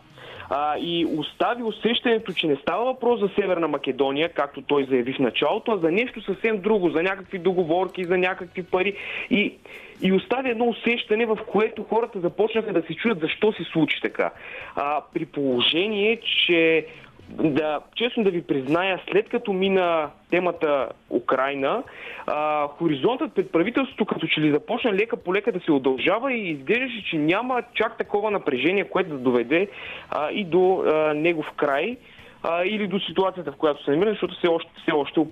а, и остави усещането, че не става въпрос за Северна Македония, както той заяви в началото, а за нещо съвсем друго, за някакви договорки, за някакви пари. И, и остави едно усещане, в което хората започнаха да се чуят защо се случи така. А, при положение, че да, честно да ви призная, след като мина темата Украина, а, хоризонтът пред правителството като че ли започна лека по лека да се удължава и изглеждаше, че няма чак такова напрежение, което да доведе а, и до а, негов край а, или до ситуацията, в която се намира, защото все още, все още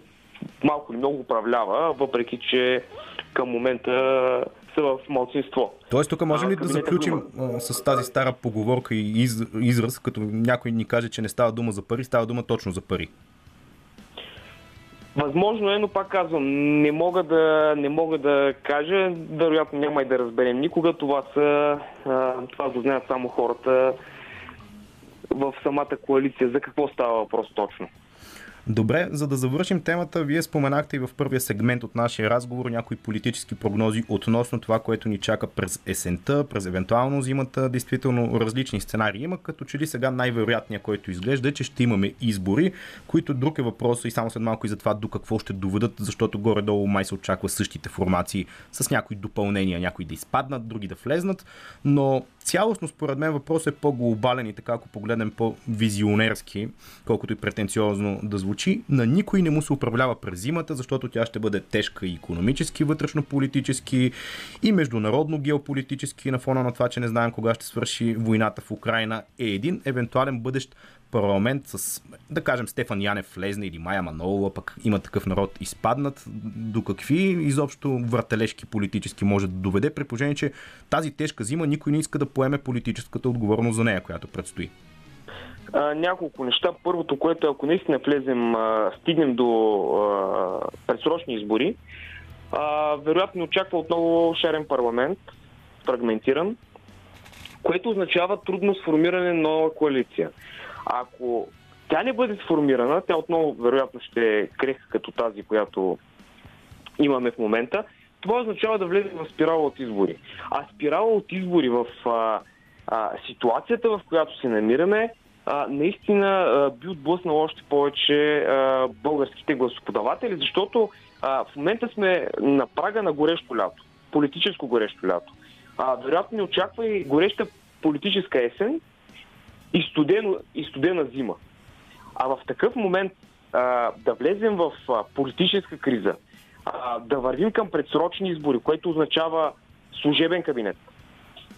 малко или много управлява, въпреки че към момента са в малцинство. Тоест тук можем А, ли да заключим Дума. с тази стара поговорка и из, израз, като някой ни каже, че не става дума за пари, става дума точно за пари? Възможно е, но пак казвам, не мога да, не мога да кажа, вероятно няма и да разберем никога. Това са, това го знаят само хората в самата коалиция. За какво става въпрос точно? Добре, за да завършим темата, вие споменахте и в първия сегмент от нашия разговор някои политически прогнози относно това, което ни чака през есента, през евентуално зимата. Действително различни сценарии има, като че ли сега най-вероятният, който изглежда е, че ще имаме избори, които друг е въпрос и само след малко и за това до какво ще доведат, защото горе-долу май се очаква същите формации с някои допълнения, някои да изпаднат, други да влезнат, но цялостно според мен въпросът е по-глобален и така, ако погледнем по-визионерски, колкото и претенциозно да звучи, на никой не му се управлява през зимата, защото тя ще бъде тежка и економически, вътрешно-политически и международно геополитически на фона на това, че не знаем кога ще свърши войната в Украина, е един евентуален бъдещ парламент с, да кажем, Стефан Янев влезне или Майя Манолова, пък има такъв народ изпаднат, до какви изобщо въртележки политически може да доведе, при положение, че тази тежка зима никой не иска да поеме политическата отговорност за нея, която предстои. А, няколко неща. Първото, което е, ако наистина влезем, а, стигнем до а, предсрочни избори, а, вероятно очаква отново шерен парламент, фрагментиран, което означава трудно сформиране на нова коалиция. Ако тя не бъде сформирана, тя отново вероятно ще е крехка като тази, която имаме в момента, това означава да влезем в спирала от избори. А спирала от избори в а, а, ситуацията, в която се намираме, а, наистина а, би отблъснал още повече а, българските гласоподаватели, защото а, в момента сме на прага на горещо лято, политическо горещо лято. А, вероятно ни очаква и гореща политическа есен и, студено, и студена зима. А в такъв момент а, да влезем в а, политическа криза, а, да вървим към предсрочни избори, което означава служебен кабинет,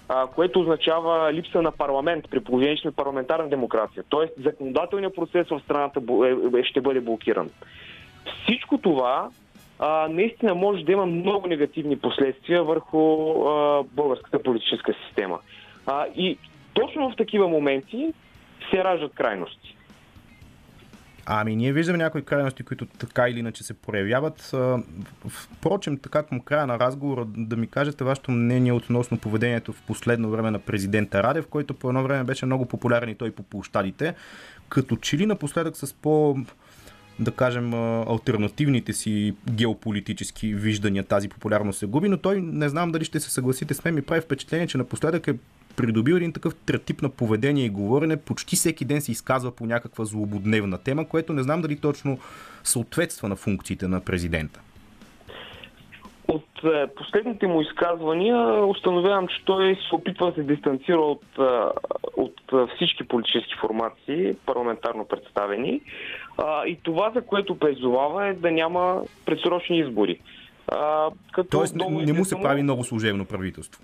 а, което означава липса на парламент при положение, парламентарна демокрация. Тоест законодателният процес в страната е- е- ще бъде блокиран. Всичко това а, наистина може да има много негативни последствия върху а, българската политическа система. А, и точно в такива моменти се раждат крайности. Ами, ние виждаме някои крайности, които така или иначе се проявяват. Впрочем, така към края на разговора, да ми кажете вашето мнение относно поведението в последно време на президента Радев, който по едно време беше много популярен и той по площадите, като че ли напоследък с по да кажем, альтернативните си геополитически виждания тази популярност се губи, но той не знам дали ще се съгласите с мен, ми прави впечатление, че напоследък е придобил един такъв тип на поведение и говорене. Почти всеки ден се изказва по някаква злободневна тема, което не знам дали точно съответства на функциите на президента. От е, последните му изказвания установявам, че той се опитва да се дистанцира от, е, от е, всички политически формации, парламентарно представени. И това, за което призовава е да няма предсрочни избори. Като Тоест не, не му се прави ново служебно правителство.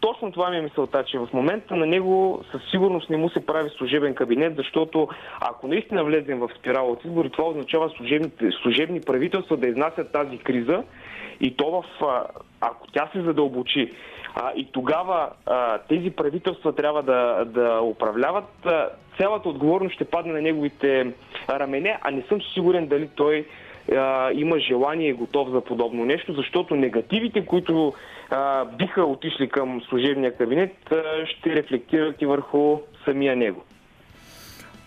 Точно това ми е мисълта, че в момента на него със сигурност не му се прави служебен кабинет, защото ако наистина влезем в спирала от избори, това означава служебните, служебни правителства да изнасят тази криза и то в, ако тя се задълбочи а, и тогава а, тези правителства трябва да, да управляват, а, цялата отговорност ще падне на неговите рамене, а не съм сигурен дали той а, има желание и готов за подобно нещо, защото негативите, които а, биха отишли към служебния кабинет, а, ще рефлектират и върху самия него.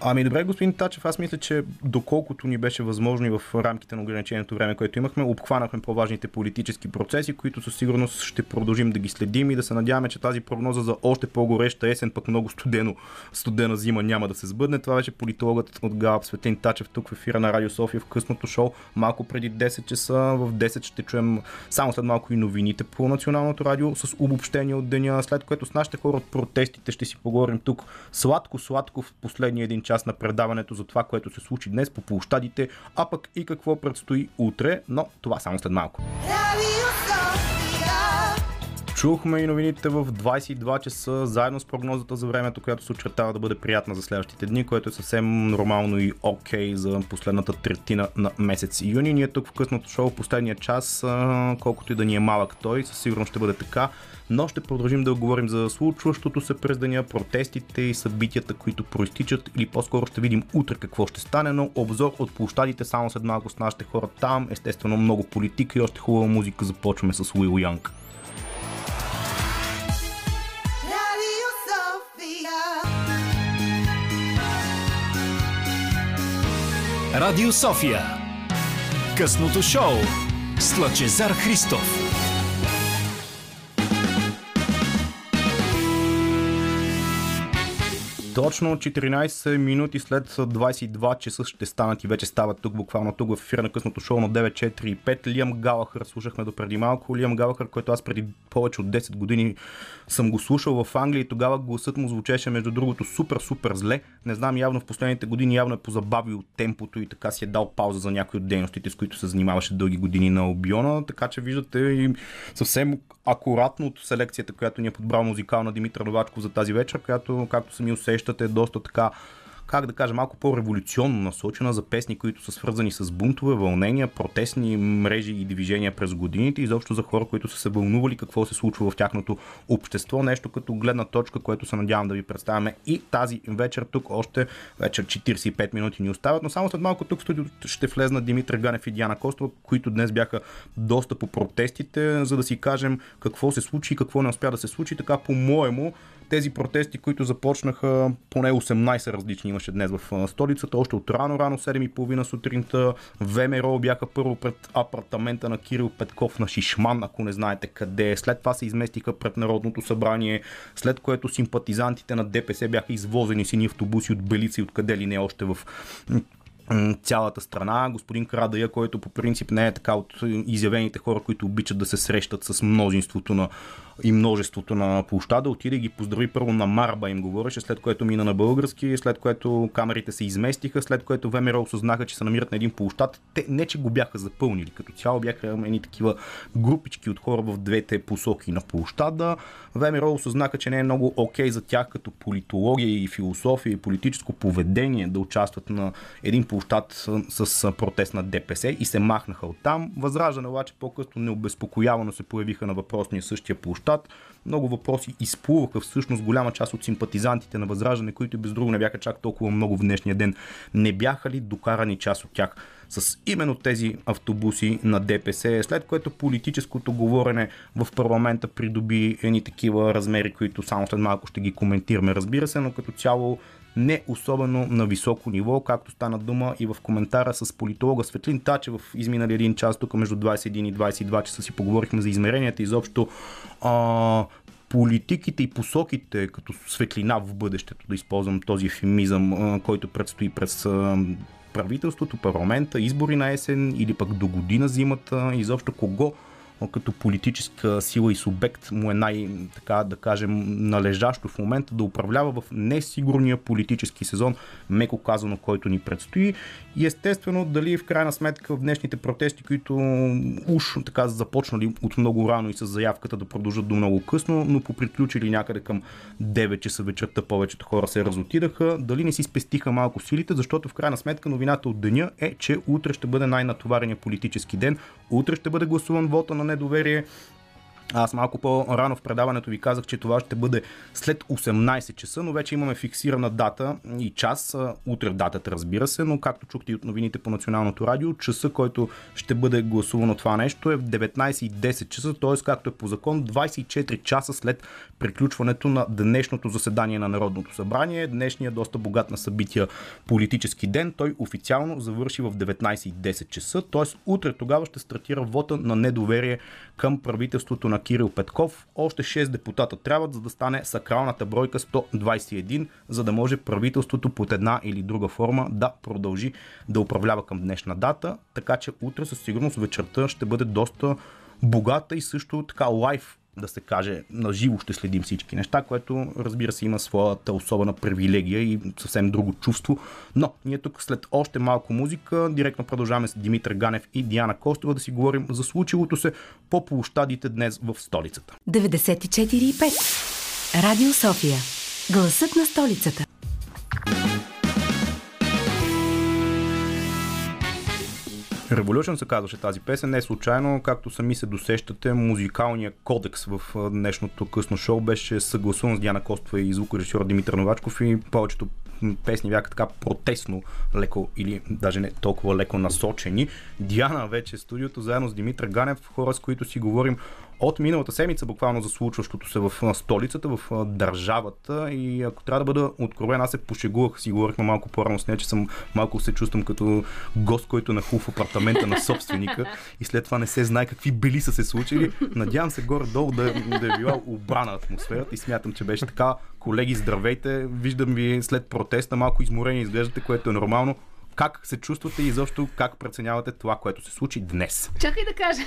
Ами добре, господин Тачев, аз мисля, че доколкото ни беше възможно и в рамките на ограниченото време, което имахме, обхванахме по-важните политически процеси, които със сигурност ще продължим да ги следим и да се надяваме, че тази прогноза за още по-гореща есен, пък много студено, студена зима няма да се сбъдне. Това беше политологът от ГАЛАП Светлин Тачев тук в ефира на Радио София в късното шоу. Малко преди 10 часа, в 10 ще чуем само след малко и новините по националното радио с обобщение от деня, след което с нашите хора от протестите ще си поговорим тук сладко-сладко в последния един час на предаването за това, което се случи днес по площадите, а пък и какво предстои утре, но това само след малко. Чухме и новините в 22 часа, заедно с прогнозата за времето, която се очертава да бъде приятна за следващите дни, което е съвсем нормално и окей okay за последната третина на месец юни. Ние тук в късното шоу, последния час, колкото и да ни е малък той, със сигурност ще бъде така, но ще продължим да говорим за случващото се през деня, протестите и събитията, които проистичат или по-скоро ще видим утре какво ще стане, но обзор от площадите само след малко с нашите хора там, естествено много политика и още хубава музика започваме с Уил Янг. Радио София. Късното шоу с Лъчезар Христов. Точно 14 минути след 22 часа ще станат и вече стават тук, буквално тук в ефира на късното шоу на 9.4.5. Лиам Галахър слушахме до преди малко. Лиам Галахър, който аз преди повече от 10 години съм го слушал в Англия и тогава гласът му звучеше между другото супер, супер зле. Не знам, явно в последните години явно е позабавил темпото и така си е дал пауза за някои от дейностите, с които се занимаваше дълги години на Обиона. Така че виждате и съвсем акуратно от селекцията, която ни е подбрал музикална Димитър Новачко за тази вечер, която, както сами усещате, е доста така как да кажа, малко по-революционно насочена за песни, които са свързани с бунтове, вълнения, протестни мрежи и движения през годините изобщо за хора, които са се вълнували какво се случва в тяхното общество. Нещо като гледна точка, което се надявам да ви представяме и тази вечер тук още вечер 45 минути ни остават, но само след малко тук в студиото ще влезна Димитър Ганев и Диана Костова, които днес бяха доста по протестите, за да си кажем какво се случи и какво не успя да се случи. Така, по-моему, тези протести, които започнаха, поне 18 различни имаше днес в столицата, още от рано-рано, 7.30 сутринта, ВМРО бяха първо пред апартамента на Кирил Петков на Шишман, ако не знаете къде е. След това се изместиха пред Народното събрание, след което симпатизантите на ДПС бяха извозени сини автобуси от Белица и откъде ли не още в цялата страна. Господин Карадая, който по принцип не е така от изявените хора, които обичат да се срещат с мнозинството на и множеството на площада. Отиде ги поздрави първо на Марба им говореше, след което мина на български, след което камерите се изместиха, след което ВМРО осъзнаха, че се намират на един площад. Те не, че го бяха запълнили, като цяло бяха едни такива групички от хора в двете посоки на площада. ВМРО осъзнаха, че не е много окей okay за тях като политология и философия и политическо поведение да участват на един площад с протест на ДПС и се махнаха оттам. Възраждане обаче по-късно необезпокоявано се появиха на въпросния същия площад Кронштадт. Много въпроси изплуваха всъщност голяма част от симпатизантите на Възраждане, които без друго не бяха чак толкова много в днешния ден. Не бяха ли докарани част от тях с именно тези автобуси на ДПС, след което политическото говорене в парламента придоби едни такива размери, които само след малко ще ги коментираме, разбира се, но като цяло не особено на високо ниво, както стана дума и в коментара с политолога Светлин Таче в изминали един час, тук между 21 и 22 часа си поговорихме за измеренията изобщо а, политиките и посоките като светлина в бъдещето, да използвам този ефемизъм, който предстои през правителството, парламента, избори на есен или пък до година зимата, изобщо кого като политическа сила и субект му е най, така да кажем, належащо в момента да управлява в несигурния политически сезон, меко казано, който ни предстои. И естествено, дали в крайна сметка в днешните протести, които уж така започнали от много рано и с заявката да продължат до много късно, но поприключили някъде към 9 часа вечерта повечето хора се разотидаха, дали не си спестиха малко силите, защото в крайна сметка новината от деня е, че утре ще бъде най-натоварения политически ден, утре ще бъде гласуван вота на недоверие аз малко по-рано в предаването ви казах, че това ще бъде след 18 часа, но вече имаме фиксирана дата и час. Утре датата, разбира се, но както чухте и от новините по Националното радио, часа, който ще бъде гласувано това нещо е в 19.10 часа, т.е. както е по закон, 24 часа след приключването на днешното заседание на Народното събрание. Днешния доста богат на събития политически ден. Той официално завърши в 19.10 часа, т.е. утре тогава ще стартира вота на недоверие към правителството на Кирил Петков. Още 6 депутата трябват, за да стане сакралната бройка 121, за да може правителството под една или друга форма да продължи да управлява към днешна дата. Така че утре със сигурност вечерта ще бъде доста богата и също така лайф да се каже, на живо ще следим всички неща, което разбира се има своята особена привилегия и съвсем друго чувство. Но ние тук след още малко музика директно продължаваме с Димитър Ганев и Диана Костова да си говорим за случилото се по площадите днес в столицата. 94,5 Радио София. Гласът на столицата. Revolution се казваше тази песен. Не е случайно, както сами се досещате, музикалният кодекс в днешното късно шоу беше съгласуван с Диана Костова и звукорежисьор Димитър Новачков и повечето песни бяха така протестно леко или даже не толкова леко насочени. Диана вече е студиото заедно с Димитър Ганев, хора с които си говорим от миналата седмица, буквално за случващото се в столицата, в държавата. И ако трябва да бъда откровен, аз се пошегувах, си говорихме малко по-рано с нея, че съм малко се чувствам като гост, който е нахул в апартамента на собственика и след това не се знае какви бели са се случили. Надявам се горе-долу да, да е била обрана атмосферата и смятам, че беше така. Колеги, здравейте! Виждам ви след протеста малко изморени изглеждате, което е нормално. Как се чувствате и изобщо как преценявате това, което се случи днес? Чакай да кажа.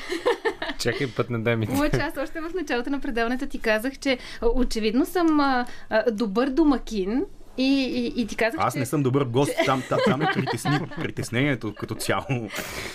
Чакай път на демите. Лъча, аз още в началото на предаването ти казах, че очевидно съм а, а, добър домакин и, и, и ти казах, Аз че... не съм добър гост, там, там, там е притесни, притеснението като цяло.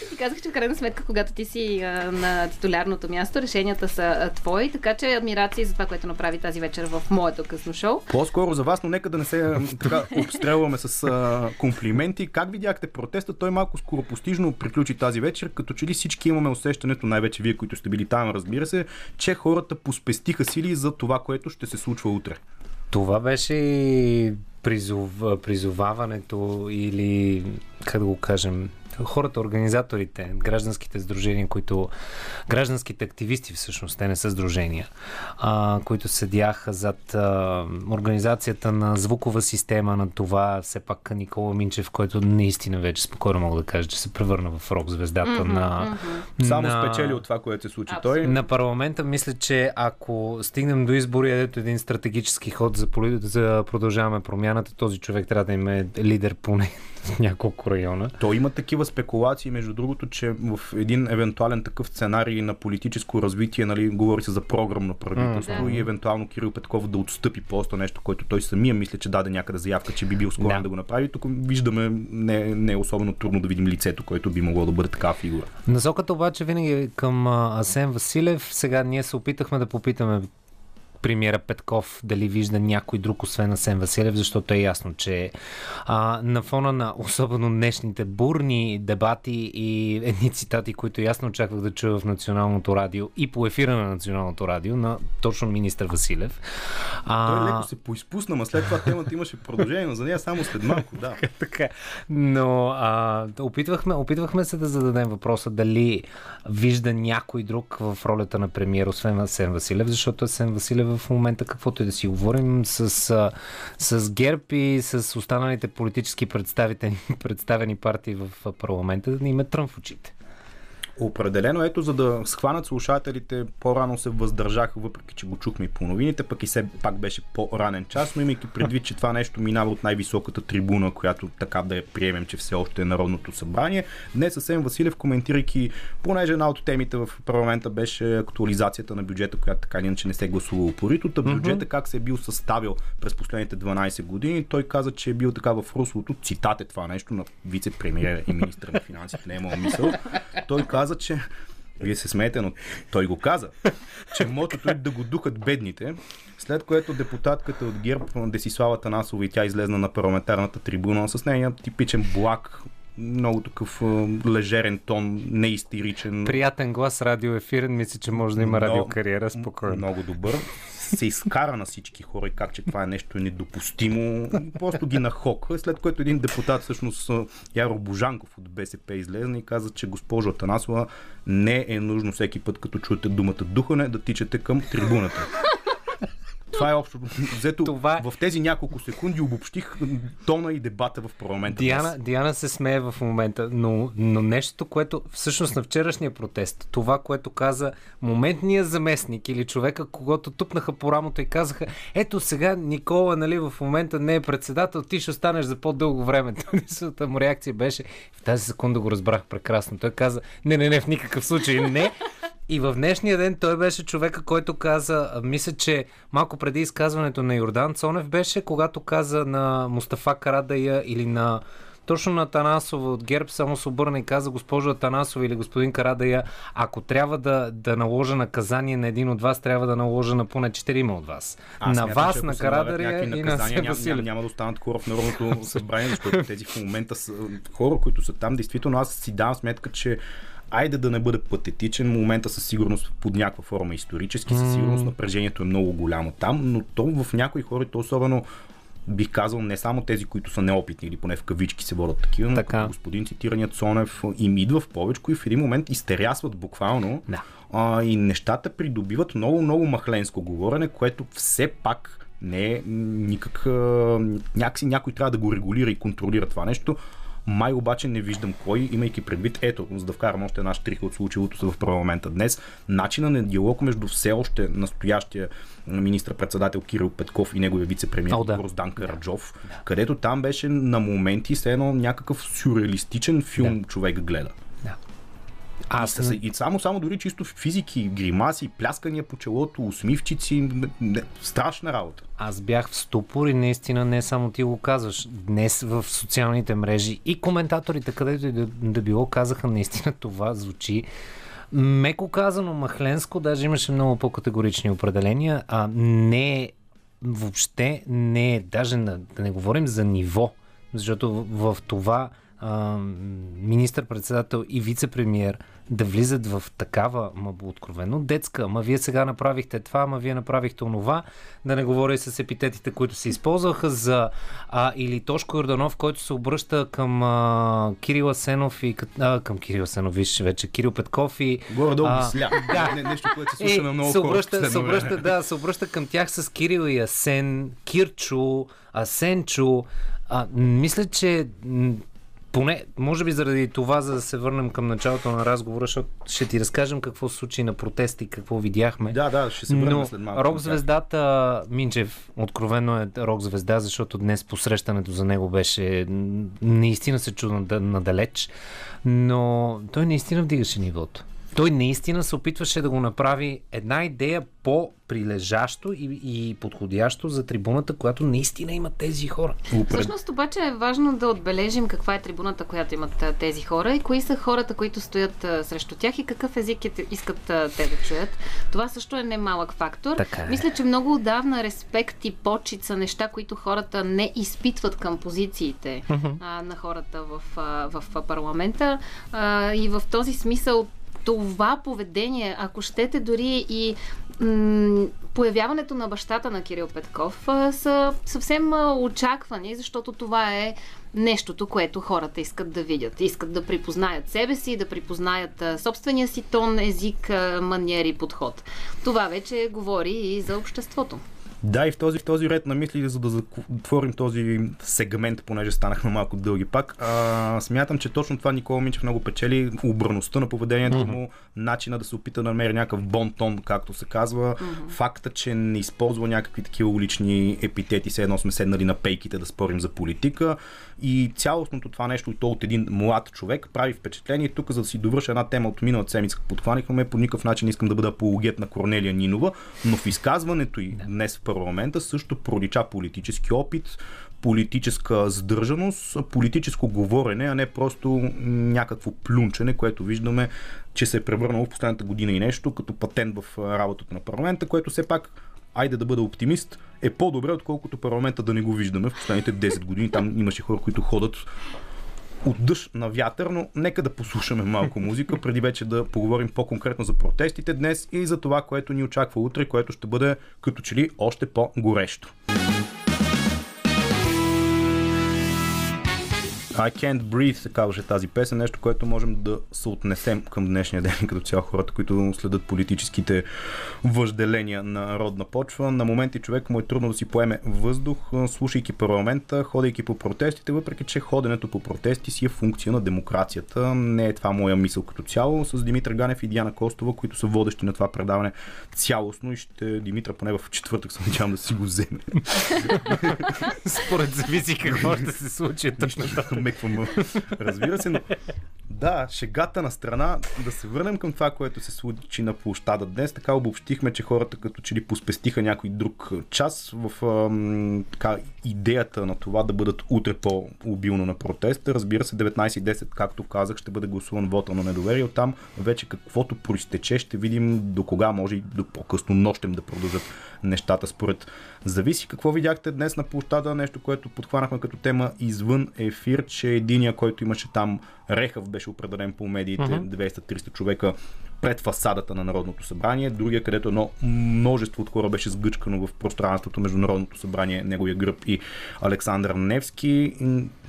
Ти казах, че в крайна сметка, когато ти си а, на титулярното място, решенията са а, твои, така че адмирации за това, което направи тази вечер в моето късно шоу. По-скоро за вас, но нека да не се така обстрелваме с а, комплименти. Как видяхте протеста? Той малко скоропостижно приключи тази вечер, като че ли всички имаме усещането, най-вече вие, които сте били там, разбира се, че хората поспестиха сили за това, което ще се случва утре. Това беше и призов, призоваването или, как да го кажем, хората, организаторите, гражданските сдружения, които. гражданските активисти, всъщност, те не са сдружения, а, които седяха зад а, организацията на звукова система на това, все пак Никола Минчев, който наистина вече спокойно мога да кажа, че се превърна в рок звездата mm-hmm, на. Mm-hmm. Само на, спечели от това, което се случи Абсолютно. той. На парламента, мисля, че ако стигнем до избори, ето един стратегически ход за, за продължаваме промяната, този човек трябва да има лидер поне няколко района. То има такива спекулации, между другото, че в един евентуален такъв сценарий на политическо развитие, нали, говори се за програмно правителство mm, да. и евентуално Кирил Петков да отстъпи просто нещо, което той самия мисля, че даде някъде заявка, че би бил склонен да. да го направи. Тук виждаме не, не е особено трудно да видим лицето, което би могло да бъде такава фигура. Насоката обаче винаги е към Асен Василев. Сега ние се опитахме да попитаме премиера Петков дали вижда някой друг, освен Асен Василев, защото е ясно, че а, на фона на особено днешните бурни дебати и едни цитати, които ясно очаквах да чуя в Националното радио и по ефира на Националното радио на точно министър Василев. А... Той леко се поизпусна, но след това темата имаше продължение, но за нея само след малко, да. така. Но а, опитвахме, опитвахме се да зададем въпроса дали вижда някой друг в ролята на премиер, освен Асен Василев, защото Асен Василев в момента, каквото и да си говорим, с, с ГЕРБ и с останалите политически представени, партии в парламента, да ни има трън в очите. Определено, ето, за да схванат слушателите, по-рано се въздържаха, въпреки че го чухме и по новините, пък и се пак беше по-ранен час, но имайки предвид, че това нещо минава от най-високата трибуна, която така да я приемем, че все още е Народното събрание. Днес съвсем Василев, коментирайки, понеже една от темите в парламента беше актуализацията на бюджета, която така иначе не се гласува упорито. Бюджета как се е бил съставил през последните 12 години, той каза, че е бил така в руслото, цитат е това нещо на вице-премьер и министър на финансите, не е мисъл. Той каза, каза, че вие се смеете, но той го каза, че мотото е да го духат бедните, след което депутатката от ГЕРБ, Десислава Танасова и тя излезна на парламентарната трибуна с нея типичен блак, много такъв лежерен тон, неистеричен. Приятен глас, радиоефирен, мисля, че може да има радиокариера спокойно. Много добър се изкара на всички хора и как, че това е нещо недопустимо. Просто ги нахоква, след което един депутат, всъщност Яро Божанков от БСП излезна и каза, че госпожо Атанасова не е нужно всеки път, като чуете думата духане, да тичате към трибуната. Това е общо. Взето това... в тези няколко секунди обобщих тона и дебата в парламента. Диана, Диана се смее в момента, но, но нещо, което всъщност на вчерашния протест, това, което каза моментният заместник или човека, когато тупнаха по рамото и казаха, ето сега Никола, нали, в момента не е председател, ти ще останеш за по-дълго време. Тъмнисата му реакция беше, в тази секунда го разбрах прекрасно. Той каза, не, не, не, в никакъв случай не. И в днешния ден той беше човека, който каза, мисля, че малко преди изказването на Йордан Цонев беше, когато каза на Мустафа Карадая или на точно на Танасова от ГЕРБ само се обърна и каза госпожо Танасова или господин Карадая, ако трябва да, да наложа наказание на един от вас, трябва да наложа на поне четирима от вас. Аз на смятам, вас, на някакви и на Асен няма, няма, няма да останат хора в Народното събрание, защото тези в момента са хора, които са там. Действително, аз си давам сметка, че айде да не бъде патетичен, момента със сигурност под някаква форма исторически, със сигурност напрежението е много голямо там, но то в някои хора, то особено бих казал не само тези, които са неопитни или поне в кавички се водят такива, но Така. господин цитираният Цонев им идва в повече и в един момент изтерясват буквално Да. а, и нещата придобиват много, много махленско говорене, което все пак не е никак... Някакси някой трябва да го регулира и контролира това нещо. Май обаче не виждам кой, имайки предвид, ето, за да вкарам още една штриха от случилото се в парламента днес, начина на диалог между все още настоящия министр-председател Кирил Петков и неговия вице-премьер О, да. Гроздан Караджов, където там беше на моменти все едно някакъв сюрреалистичен филм човек гледа. Аз с, и само, само дори чисто физики, гримаси, пляскания по челото, усмивчици, не, страшна работа. Аз бях в ступор и наистина не само ти го казваш. Днес в социалните мрежи и коментаторите, където и да, да било, казаха наистина това звучи меко казано махленско, даже имаше много по-категорични определения, а не е въобще не е, даже на, да не говорим за ниво, защото в, в това министър-председател и вице-премьер да влизат в такава, ма откровено детска, ма вие сега направихте това, ма вие направихте онова, да не говоря и с епитетите, които се използваха за а, или Тошко Йорданов, който се обръща към а, Кирил Асенов и а, към Кирил Асенов, виж вече, Кирил Петков и Горе-долу А, сля. да. Не, нещо, което се слушаме е, много се хора обръща, се последно обръща, да, се обръща към тях с Кирил и Асен, Кирчо, Асенчо. А, мисля, че поне, може би заради това, за да се върнем към началото на разговора, защото ще ти разкажем какво се случи на протести, какво видяхме. Да, да, ще се върнем Но след малко. рок звездата Минчев, откровено е рок звезда, защото днес посрещането за него беше наистина се чу над- надалеч, но той наистина вдигаше нивото. Той наистина се опитваше да го направи една идея по-прилежащо и, и подходящо за трибуната, която наистина има тези хора. Всъщност обаче е важно да отбележим каква е трибуната, която имат тези хора и кои са хората, които стоят а, срещу тях и какъв език е- искат а, те да чуят. Това също е немалък фактор. Така е. Мисля, че много отдавна респект и почет са неща, които хората не изпитват към позициите а, на хората в, а, в парламента. А, и в този смисъл това поведение, ако щете дори и появяването на бащата на Кирил Петков са съвсем очаквани, защото това е нещото, което хората искат да видят. Искат да припознаят себе си, да припознаят собствения си тон, език, маниери, подход. Това вече говори и за обществото. Да, и в този, в този ред на мисли, за да затворим този сегмент, понеже станахме малко дълги пак, а, смятам, че точно това Никола Минчев много печели обраността на поведението mm-hmm. му, начина да се опита да намери някакъв бон тон, както се казва, mm-hmm. факта, че не използва някакви такива улични епитети, все едно сме седнали на пейките да спорим за политика и цялостното това нещо, и то от един млад човек, прави впечатление. Тук, за да си довърша една тема от миналата седмица, подхванихме, по никакъв начин искам да бъда апологет на Корнелия Нинова, но в изказването й днес в парламента също пролича политически опит, политическа сдържаност, политическо говорене, а не просто някакво плюнчене, което виждаме, че се е превърнало в последната година и нещо като патент в работата на парламента, което все пак айде да бъда оптимист, е по-добре, отколкото парламента да не го виждаме в последните 10 години. Там имаше хора, които ходят от дъжд на вятър, но нека да послушаме малко музика, преди вече да поговорим по-конкретно за протестите днес и за това, което ни очаква утре, което ще бъде като че ли още по-горещо. I Can't Breathe се казваше тази песен, нещо, което можем да се отнесем към днешния ден, като цяло хората, които следят политическите въжделения на родна почва. На моменти човек му е трудно да си поеме въздух, слушайки парламента, ходейки по протестите, въпреки че ходенето по протести си е функция на демокрацията. Не е това моя мисъл като цяло. С Димитър Ганев и Диана Костова, които са водещи на това предаване цялостно и ще Димитър поне в четвъртък се надявам да си го вземе. Според зависи какво ще се случи точно. Намеквам. Разбира се, но да, шегата на страна, да се върнем към това, което се случи на площада днес. Така обобщихме, че хората като че ли поспестиха някой друг час в ам, така, идеята на това да бъдат утре по-обилно на протеста. Разбира се, 19.10, както казах, ще бъде гласуван вота на недоверие. Оттам вече каквото проистече, ще видим до кога може и до по-късно нощем да продължат нещата според зависи. Какво видяхте днес на площада, нещо, което подхванахме като тема извън ефир, че единия, който имаше там Рехав беше определен по медиите, uh-huh. 200-300 човека пред фасадата на Народното събрание, другия, където едно множество от хора беше сгъчкано в пространството между Народното събрание, неговия гръб и Александър Невски.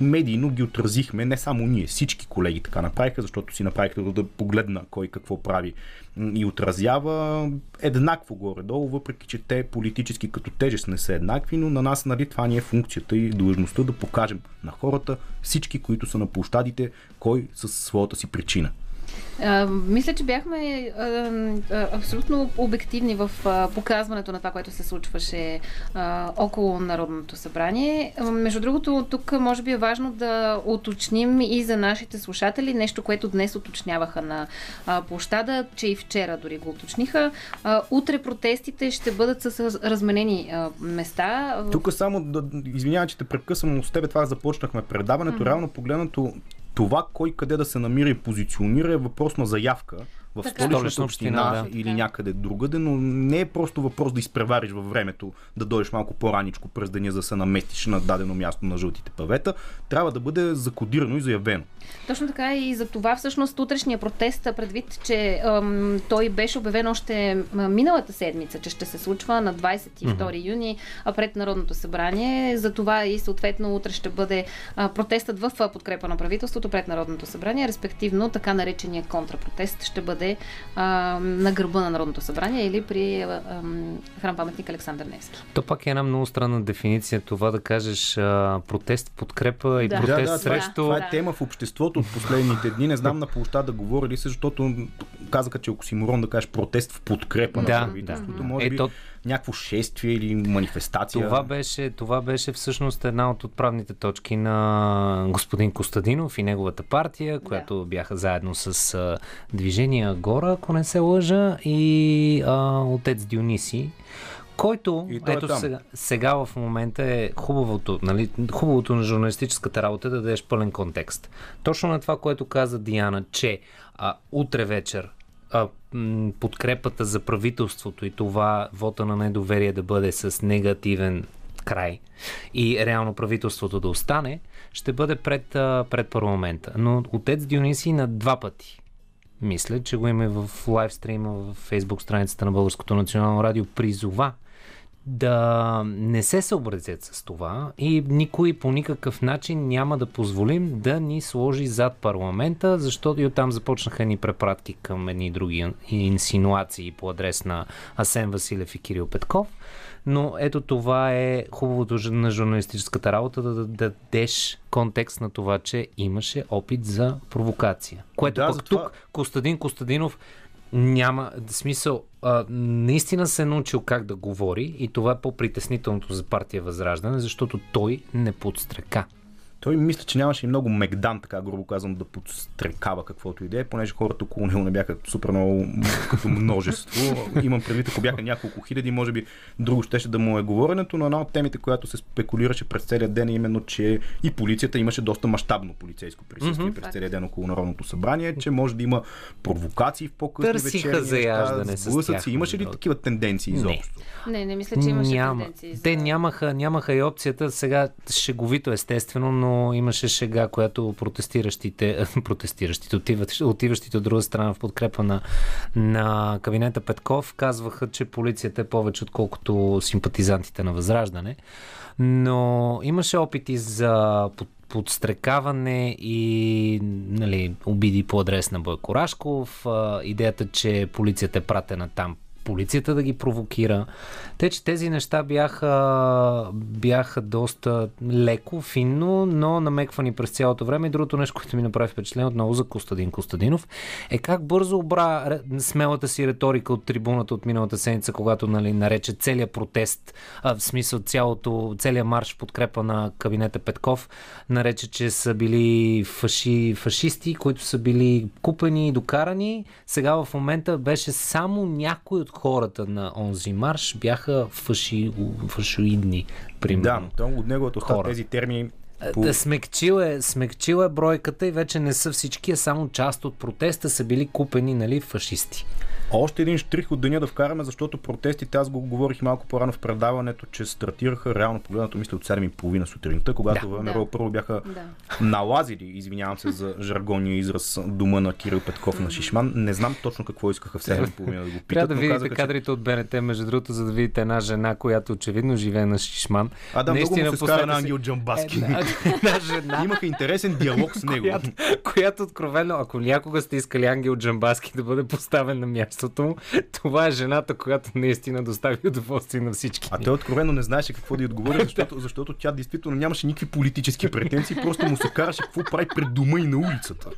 Медийно ги отразихме, не само ние, всички колеги така направиха, защото си направиха да погледна кой какво прави и отразява еднакво горе-долу, въпреки че те политически като тежест не са еднакви, но на нас нали, това ни е функцията и длъжността да покажем на хората, всички, които са на площадите, кой със своята си причина. А, мисля, че бяхме а, а, абсолютно обективни в а, показването на това, което се случваше а, около Народното събрание. А, между другото, тук може би е важно да уточним и за нашите слушатели нещо, което днес уточняваха на а, площада, че и вчера дори го уточниха. А, утре протестите ще бъдат с разменени а, места. Тук само, да, извинявай, че те прекъсвам, но с тебе това започнахме предаването. Mm-hmm. Реално погледнато това кой къде да се намира и позиционира е въпрос на заявка в така. столичната община да. или някъде другаде, но не е просто въпрос да изпревариш във времето, да дойдеш малко по-раничко през деня, за да се наместиш на дадено място на жълтите павета. Трябва да бъде закодирано и заявено. Точно така и за това всъщност утрешния протест, предвид, че ам, той беше обявен още миналата седмица, че ще се случва на 22 mm-hmm. юни пред Народното събрание. За това и съответно утре ще бъде а, протестът в подкрепа на правителството пред Народното събрание, респективно така наречения контрапротест ще бъде бъде а, на гърба на Народното събрание или при а, а, храм паметник Александър Невски. То пак е една много странна дефиниция това да кажеш а, протест, подкрепа и да. протест да, да, срещу... Това, това е тема в обществото от последните дни. Не знам на площа да говори ли се, защото казаха, че ако си морон да кажеш протест в подкрепа да, на правителството, да. може е, би... Някакво шествие или манифестация. Това беше, това беше всъщност една от отправните точки на господин Костадинов и неговата партия, която да. бяха заедно с а, движение Гора, ако не се лъжа, и а, отец Диониси който, и ето е сега, сега в момента е хубавото, нали, хубавото на журналистическата работа е да дадеш пълен контекст. Точно на това, което каза Диана, че а, утре вечер а, подкрепата за правителството и това вота на недоверие да бъде с негативен край и реално правителството да остане, ще бъде пред, пред парламента. Но отец Диониси на два пъти мисля, че го има в лайвстрима в фейсбук страницата на Българското национално радио, призова да не се съобразят с това и никой по никакъв начин няма да позволим да ни сложи зад парламента, защото и оттам започнаха ни препратки към едни други инсинуации по адрес на Асен Василев и Кирил Петков. Но ето това е хубавото на журналистическата работа да дадеш контекст на това, че имаше опит за провокация. Което да, пък това... тук Костадин Костадинов няма смисъл. А, наистина се е научил как да говори и това е по-притеснителното за партия Възраждане, защото той не подстрека. Той мисля, че нямаше и много мегдан, така грубо казвам, да подстрекава каквото и да е, понеже хората около него не бяха супер много като множество. Имам предвид, ако бяха няколко хиляди, може би друго щеше да му е говоренето, но една от темите, която се спекулираше през целия ден е именно, че и полицията имаше доста мащабно полицейско присъствие mm-hmm. през целия ден около Народното събрание, че може да има провокации в по-късни вечерни заяждане с Имаше ли такива тенденции изобщо? Не, не, не мисля, че имаше Няма. тенденции. За... Те нямаха, нямаха и опцията, сега шеговито естествено, но имаше шега, която протестиращите, протестиращите, отиващите, отиващите от друга страна в подкрепа на, на кабинета Петков казваха, че полицията е повече отколкото симпатизантите на Възраждане. Но имаше опити за под, подстрекаване и нали, обиди по адрес на Бойко Рашков. идеята, че полицията е пратена там полицията да ги провокира. Те, че тези неща бяха, бяха доста леко, финно, но намеквани през цялото време. И другото нещо, което ми направи впечатление отново за Костадин Костадинов, е как бързо обра смелата си риторика от трибуната от миналата седмица, когато нали, нарече целият протест, а, в смисъл цялото, целият марш подкрепа на кабинета Петков, нарече, че са били фаши, фашисти, които са били купени и докарани. Сега в момента беше само някой от хората на онзи марш бяха фаши, фашоидни, примерно. Да, от неговото хора. тези термини по... Да, смекчил е, смекчил е бройката и вече не са всички, а само част от протеста са били купени нали, фашисти. Още един штрих от деня да вкараме, защото протестите, аз го говорих малко по-рано в предаването, че стартираха реално погледнато, мисля, от 7.30 сутринта, когато да, ВМРО да. първо бяха да. налазили, извинявам се за жаргония израз, дума на Кирил Петков на Шишман. Не знам точно какво искаха в 7.30 да го питат. Трябва да видите казаха, кадрите че... от БНТ, между другото, за да видите една жена, която очевидно живее на Шишман. А да, Наистина, много му се скара на Ангел Джамбаски. Е, една жена. Имаха интересен диалог с него. която, която откровено, ако някога сте искали Ангел Джамбаски да бъде поставен на мястото му, това е жената, която наистина достави удоволствие на всички. А той откровено не знаеше какво да й отговори, защото, защото тя действително нямаше никакви политически претенции, просто му се караше какво прави пред дома и на улицата.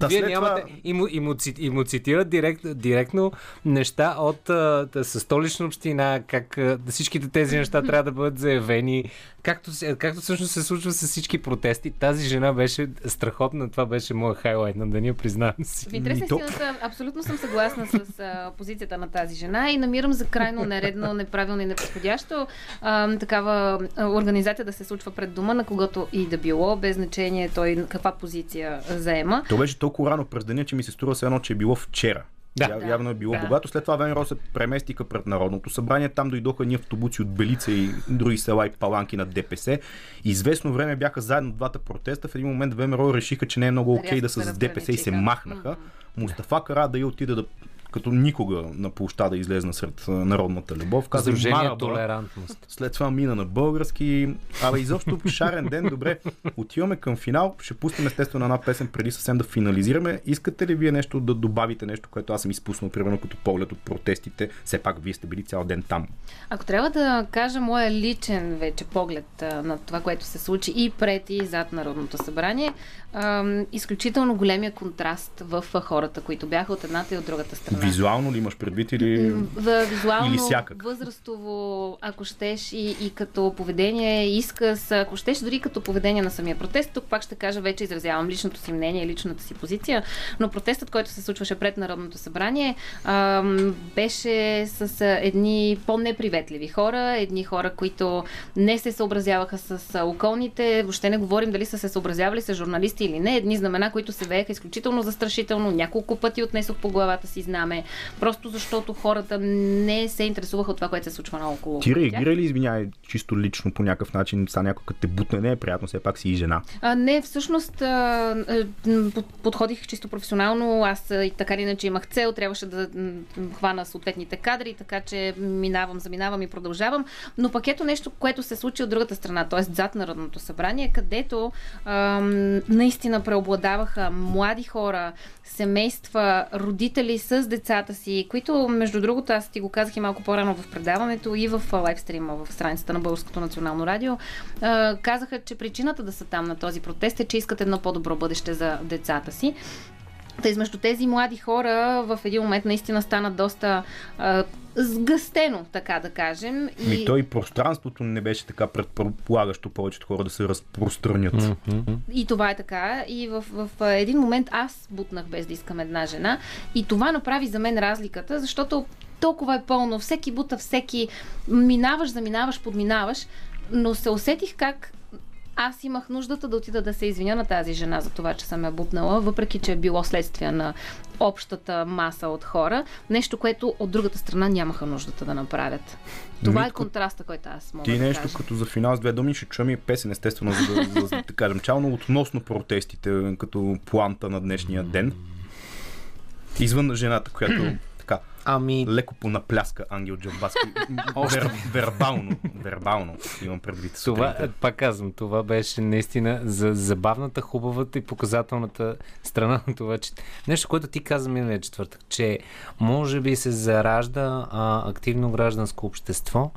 Да, Вие нямате. Това... И, му, и, му, и му цитират директ, директно неща от а, със столична община, как а, всичките тези неща трябва да бъдат заявени. Както, както всъщност се случва с всички протести, тази жена беше страхотна. Това беше моят хайлайт на деня, признавам си. В интерес истината, абсолютно съм съгласна с а, позицията на тази жена и намирам за крайно нередно, неправилно и неподходящо а, такава а, организация да се случва пред дома на когото и да било, без значение той каква позиция заема. То беше толкова рано през деня, че ми се струва се едно, че е било вчера. Да. Я, явно е било да. богато. След това ВМРО се преместиха пред Народното събрание. Там дойдоха ни автобуси от Белица и други села и паланки на ДПС. Известно време бяха заедно двата протеста. В един момент ВМРО решиха, че не е много окей okay да са с ДПС и се махнаха. Мустафа Кара да и отида да като никога на площада излезна сред народната любов. Каза Сдружение толерантност. След това мина на български. Абе, изобщо шарен ден. Добре, отиваме към финал. Ще пуснем естествено една песен преди съвсем да финализираме. Искате ли вие нещо да добавите нещо, което аз съм изпуснал, примерно като поглед от протестите? Все пак вие сте били цял ден там. Ако трябва да кажа моя личен вече поглед на това, което се случи и пред и зад Народното събрание, изключително големия контраст в хората, които бяха от едната и от другата страна. Визуално ли имаш предвид или, визуално, или всякак? възрастово, ако щеш и, и като поведение, изказ, ако щеш дори като поведение на самия протест. Тук пак ще кажа, вече изразявам личното си мнение, личната си позиция, но протестът, който се случваше пред Народното събрание, ам, беше с едни по-неприветливи хора, едни хора, които не се съобразяваха с околните, въобще не говорим дали са се съобразявали с журналисти или не, едни знамена, които се вееха изключително застрашително, няколко пъти отнесох по главата си знаме, просто защото хората не се интересуваха от това, което се случва наоколо. Ти реагира ли, извинявай, чисто лично по някакъв начин, са някой като те бутне, не е приятно, все пак си и жена? А, не, всъщност а, подходих чисто професионално, аз и така или иначе имах цел, трябваше да хвана съответните кадри, така че минавам, заминавам и продължавам. Но пък ето нещо, което се случи от другата страна, т.е. зад Народното събрание, където а, наистина преобладаваха млади хора, семейства, родители с децата си, които, между другото, аз ти го казах и малко по-рано в предаването и в лайвстрима в страницата на Българското национално радио, казаха, че причината да са там на този протест е, че искат едно по-добро бъдеще за децата си. Та измежду тези млади хора в един момент наистина стана доста а, сгъстено, така да кажем. И... Ми то и пространството не беше така предполагащо повечето хора да се разпространят. Mm-hmm. И това е така. И в, в един момент аз бутнах без да искам една жена. И това направи за мен разликата, защото толкова е пълно. Всеки бута, всеки минаваш, заминаваш, подминаваш. Но се усетих как аз имах нуждата да отида да се извиня на тази жена за това, че съм я бутнала, въпреки че е било следствие на общата маса от хора. Нещо, което от другата страна нямаха нуждата да направят. Това Митко, е контраста, който аз мога Ти да нещо кажа. като за финал с две думи ще чуем и песен, естествено, за да, за, за да кажем чално относно протестите, като планта на днешния ден. Извън жената, която така Ами... Леко понапляска Ангел Джамбаски. Вер, вербално, вербално имам предвид. Това, сутринта. пак казвам, това беше наистина за забавната, хубавата и показателната страна на това, че нещо, което ти каза миналия четвъртък, че може би се заражда а, активно гражданско общество.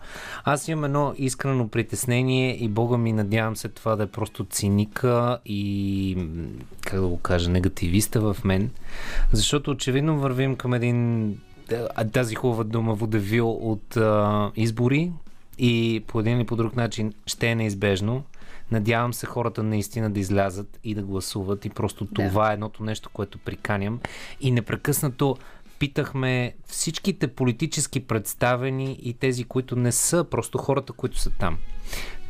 Аз имам едно искрено притеснение и Бога ми надявам се това да е просто циника и, как да го кажа, негативиста в мен, защото очевидно вървим към един тази хубава дума водевил от а, избори и по един или по друг начин ще е неизбежно. Надявам се хората наистина да излязат и да гласуват и просто Да. това е едното нещо, което приканям. И непрекъснато питахме всичките политически представени и тези, които не са, просто хората, които са там.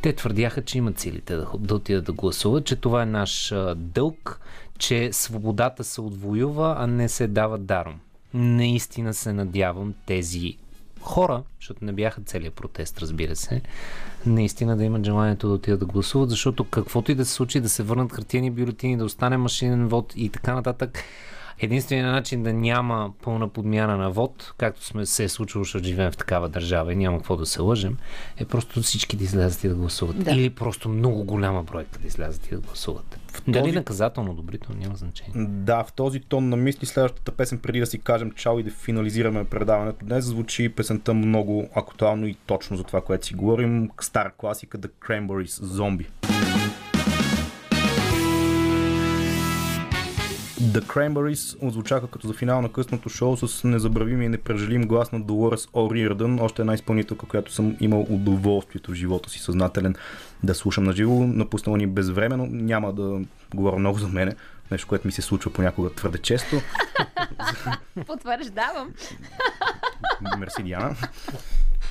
Те твърдяха, че имат силите да, да отидат да гласуват, че това е наш а, дълг, че свободата се отвоюва, а не се дава даром. Наистина се надявам тези хора, защото не бяха целият протест, разбира се, наистина да имат желанието да отидат да гласуват, защото каквото и да се случи, да се върнат хартияни бюлетини, да остане машинен вод и така нататък, Единственият начин да няма пълна подмяна на вод, както сме се е случило, защото живеем в такава държава и няма какво да се лъжем, е просто всички да излязат и да гласуват. Да. Или просто много голяма бройка да излязат и да гласуват. Дали този- наказателно, добрително, няма значение. Да, в този тон на мисли следващата песен, преди да си кажем чао и да финализираме предаването днес, звучи песента много актуално и точно за това, което си говорим. Стара класика The Cranberries Zombie. The Cranberries отзвучаха като за финал на късното шоу с незабравими и непрежалим глас на Долорес О'Риърдън, още една изпълнителка, която съм имал удоволствието в живота си съзнателен да слушам на живо. Напуснала ни безвременно, няма да говоря много за мене, нещо, което ми се случва понякога твърде често. Потвърждавам. Мерси, Диана.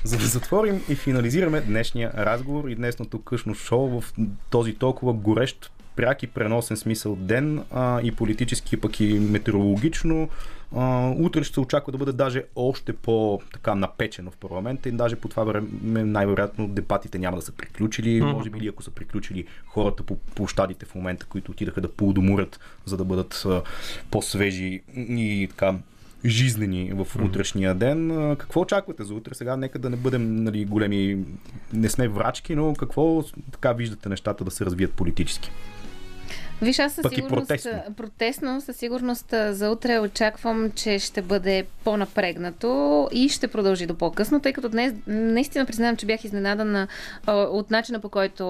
За да затворим и финализираме днешния разговор и днесното късно шоу в този толкова горещ пряк и преносен смисъл ден а, и политически, пък и метеорологично. А, утре ще се очаква да бъде даже още по-така напечено в парламента и даже по това време най-вероятно дебатите няма да са приключили. Може би или ако са приключили хората по площадите в момента, които отидаха да поудоморят, за да бъдат а, по-свежи и така жизнени в утрешния ден. Какво очаквате за утре? Сега нека да не бъдем нали, големи, не сме врачки, но какво така виждате нещата да се развият политически? Виж, аз със сигурност, протестно. протестно, със сигурност за утре очаквам, че ще бъде по-напрегнато и ще продължи до по-късно, тъй като днес наистина признавам, че бях изненадана от начина по който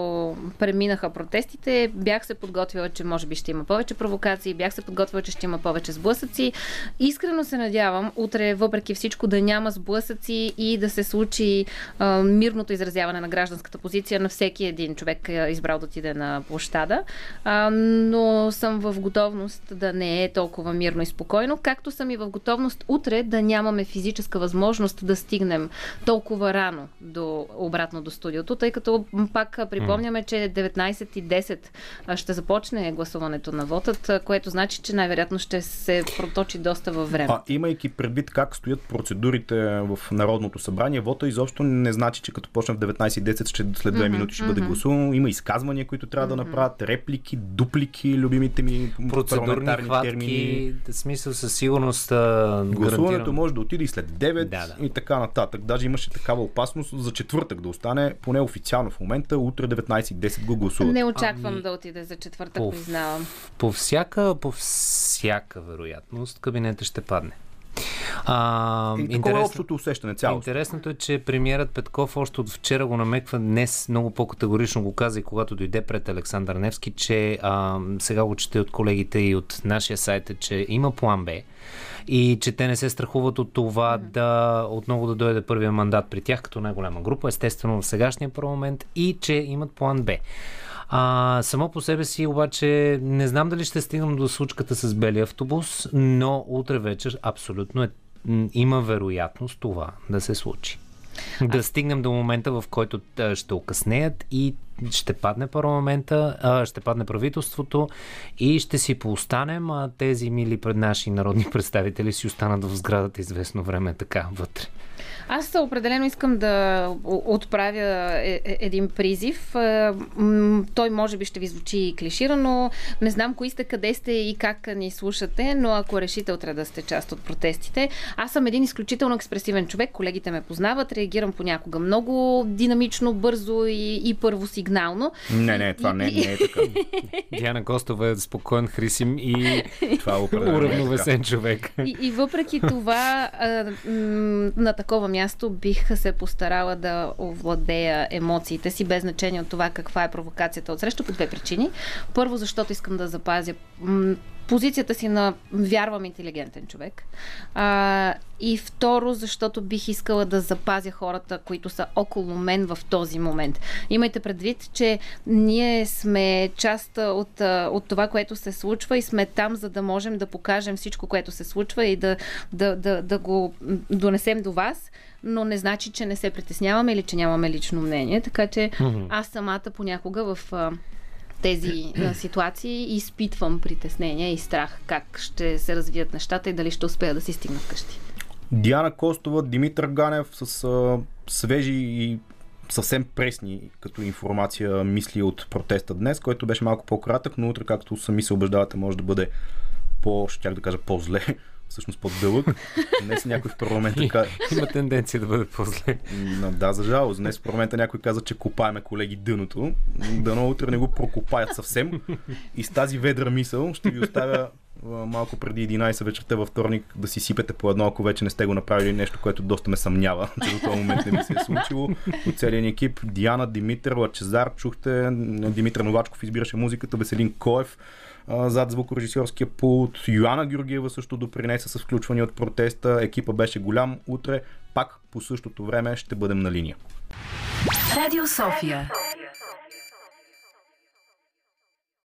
преминаха протестите. Бях се подготвила, че може би ще има повече провокации, бях се подготвила, че ще има повече сблъсъци. Искрено се надявам утре, въпреки всичко, да няма сблъсъци и да се случи а, мирното изразяване на гражданската позиция на всеки един човек, а, избрал да отиде на площада. А, но съм в готовност да не е толкова мирно и спокойно, както съм и в готовност утре да нямаме физическа възможност да стигнем толкова рано до, обратно до студиото, тъй като пак припомняме, че 19.10 а, ще започне гласуването на вотът, което значи, че най-вероятно ще се проточи доста във време. А имайки предвид как стоят процедурите в Народното събрание, вота изобщо не значи, че като почне в 19.10 ще, след две минути ще бъде гласувано. Има изказвания, които трябва да направят, реплики, дуплики, любимите ми Процедурни хватки, термини. в смисъл със сигурност а, Гласуването гарантирам. може да отиде и след 9 Да, да. и така нататък. Даже имаше такава опасност за четвъртък да остане, поне официално в момента, утре 19.10 го гласуват. Не очаквам Ами, да отиде за четвъртък, по- признавам. По всяка, по всяка вероятност кабинета ще падне. А, И такова е общото усещане цялото. Интересното е, че премиерът Петков още от вчера го намеква, днес много по-категорично го каза и когато дойде пред Александър Невски, че а, сега го чете от колегите и от нашия сайт, е, че има план Б и че те не се страхуват от това да отново да дойде първия мандат при тях като най-голяма група, естествено в сегашния парламент и че имат план Б. А, само по себе си обаче не знам дали ще стигнем до случката с белия автобус, но утре вечер абсолютно е, има вероятност това да се случи. Да стигнем до момента, в който а, ще окъснеят и ще падне парламента, а, ще падне правителството и ще си поостанем, а тези мили пред наши народни представители си останат в сградата известно време така вътре. Аз определено искам да отправя е, е, един призив. Той може би ще ви звучи клиширано. Не знам кои сте, къде сте и как ни слушате, но ако решите утре да сте част от протестите, аз съм един изключително експресивен човек. Колегите ме познават, реагирам понякога много динамично, бързо и, и първосигнално. Не, не, това не, не е така. Диана Костова е спокоен, хрисим и това е уравновесен човек. И, и въпреки това, на такова място бих се постарала да овладея емоциите си, без значение от това каква е провокацията от среща, по две причини. Първо, защото искам да запазя позицията си на вярвам интелигентен човек. А, и второ, защото бих искала да запазя хората, които са около мен в този момент. Имайте предвид, че ние сме част от, от това, което се случва и сме там, за да можем да покажем всичко, което се случва и да, да, да, да го донесем до вас но не значи, че не се притесняваме или че нямаме лично мнение. Така че аз самата понякога в тези ситуации изпитвам притеснение и страх как ще се развият нещата и дали ще успея да си стигна вкъщи. Диана Костова, Димитър Ганев с а, свежи и съвсем пресни като информация мисли от протеста днес, който беше малко по-кратък, но утре, както сами се убеждавате, може да бъде по, ще да кажа, по-зле всъщност по-дълъг. Днес някой в парламента каза... Има тенденция да бъде по-зле. Да, за жалост. Днес в парламента някой каза, че копаеме колеги дъното. Дано утре не го прокопаят съвсем. И с тази ведра мисъл ще ви оставя малко преди 11 вечерта във вторник да си сипете по едно, ако вече не сте го направили нещо, което доста ме съмнява, че до този момент не ми се е случило. От целият ни екип Диана, Димитър, Лачезар, чухте, Димитър Новачков избираше музиката, Веселин Коев, зад звукорежисьорския пулт. Йоанна Георгиева също допринесе с включване от протеста. Екипа беше голям. Утре пак по същото време ще бъдем на линия. Радио София.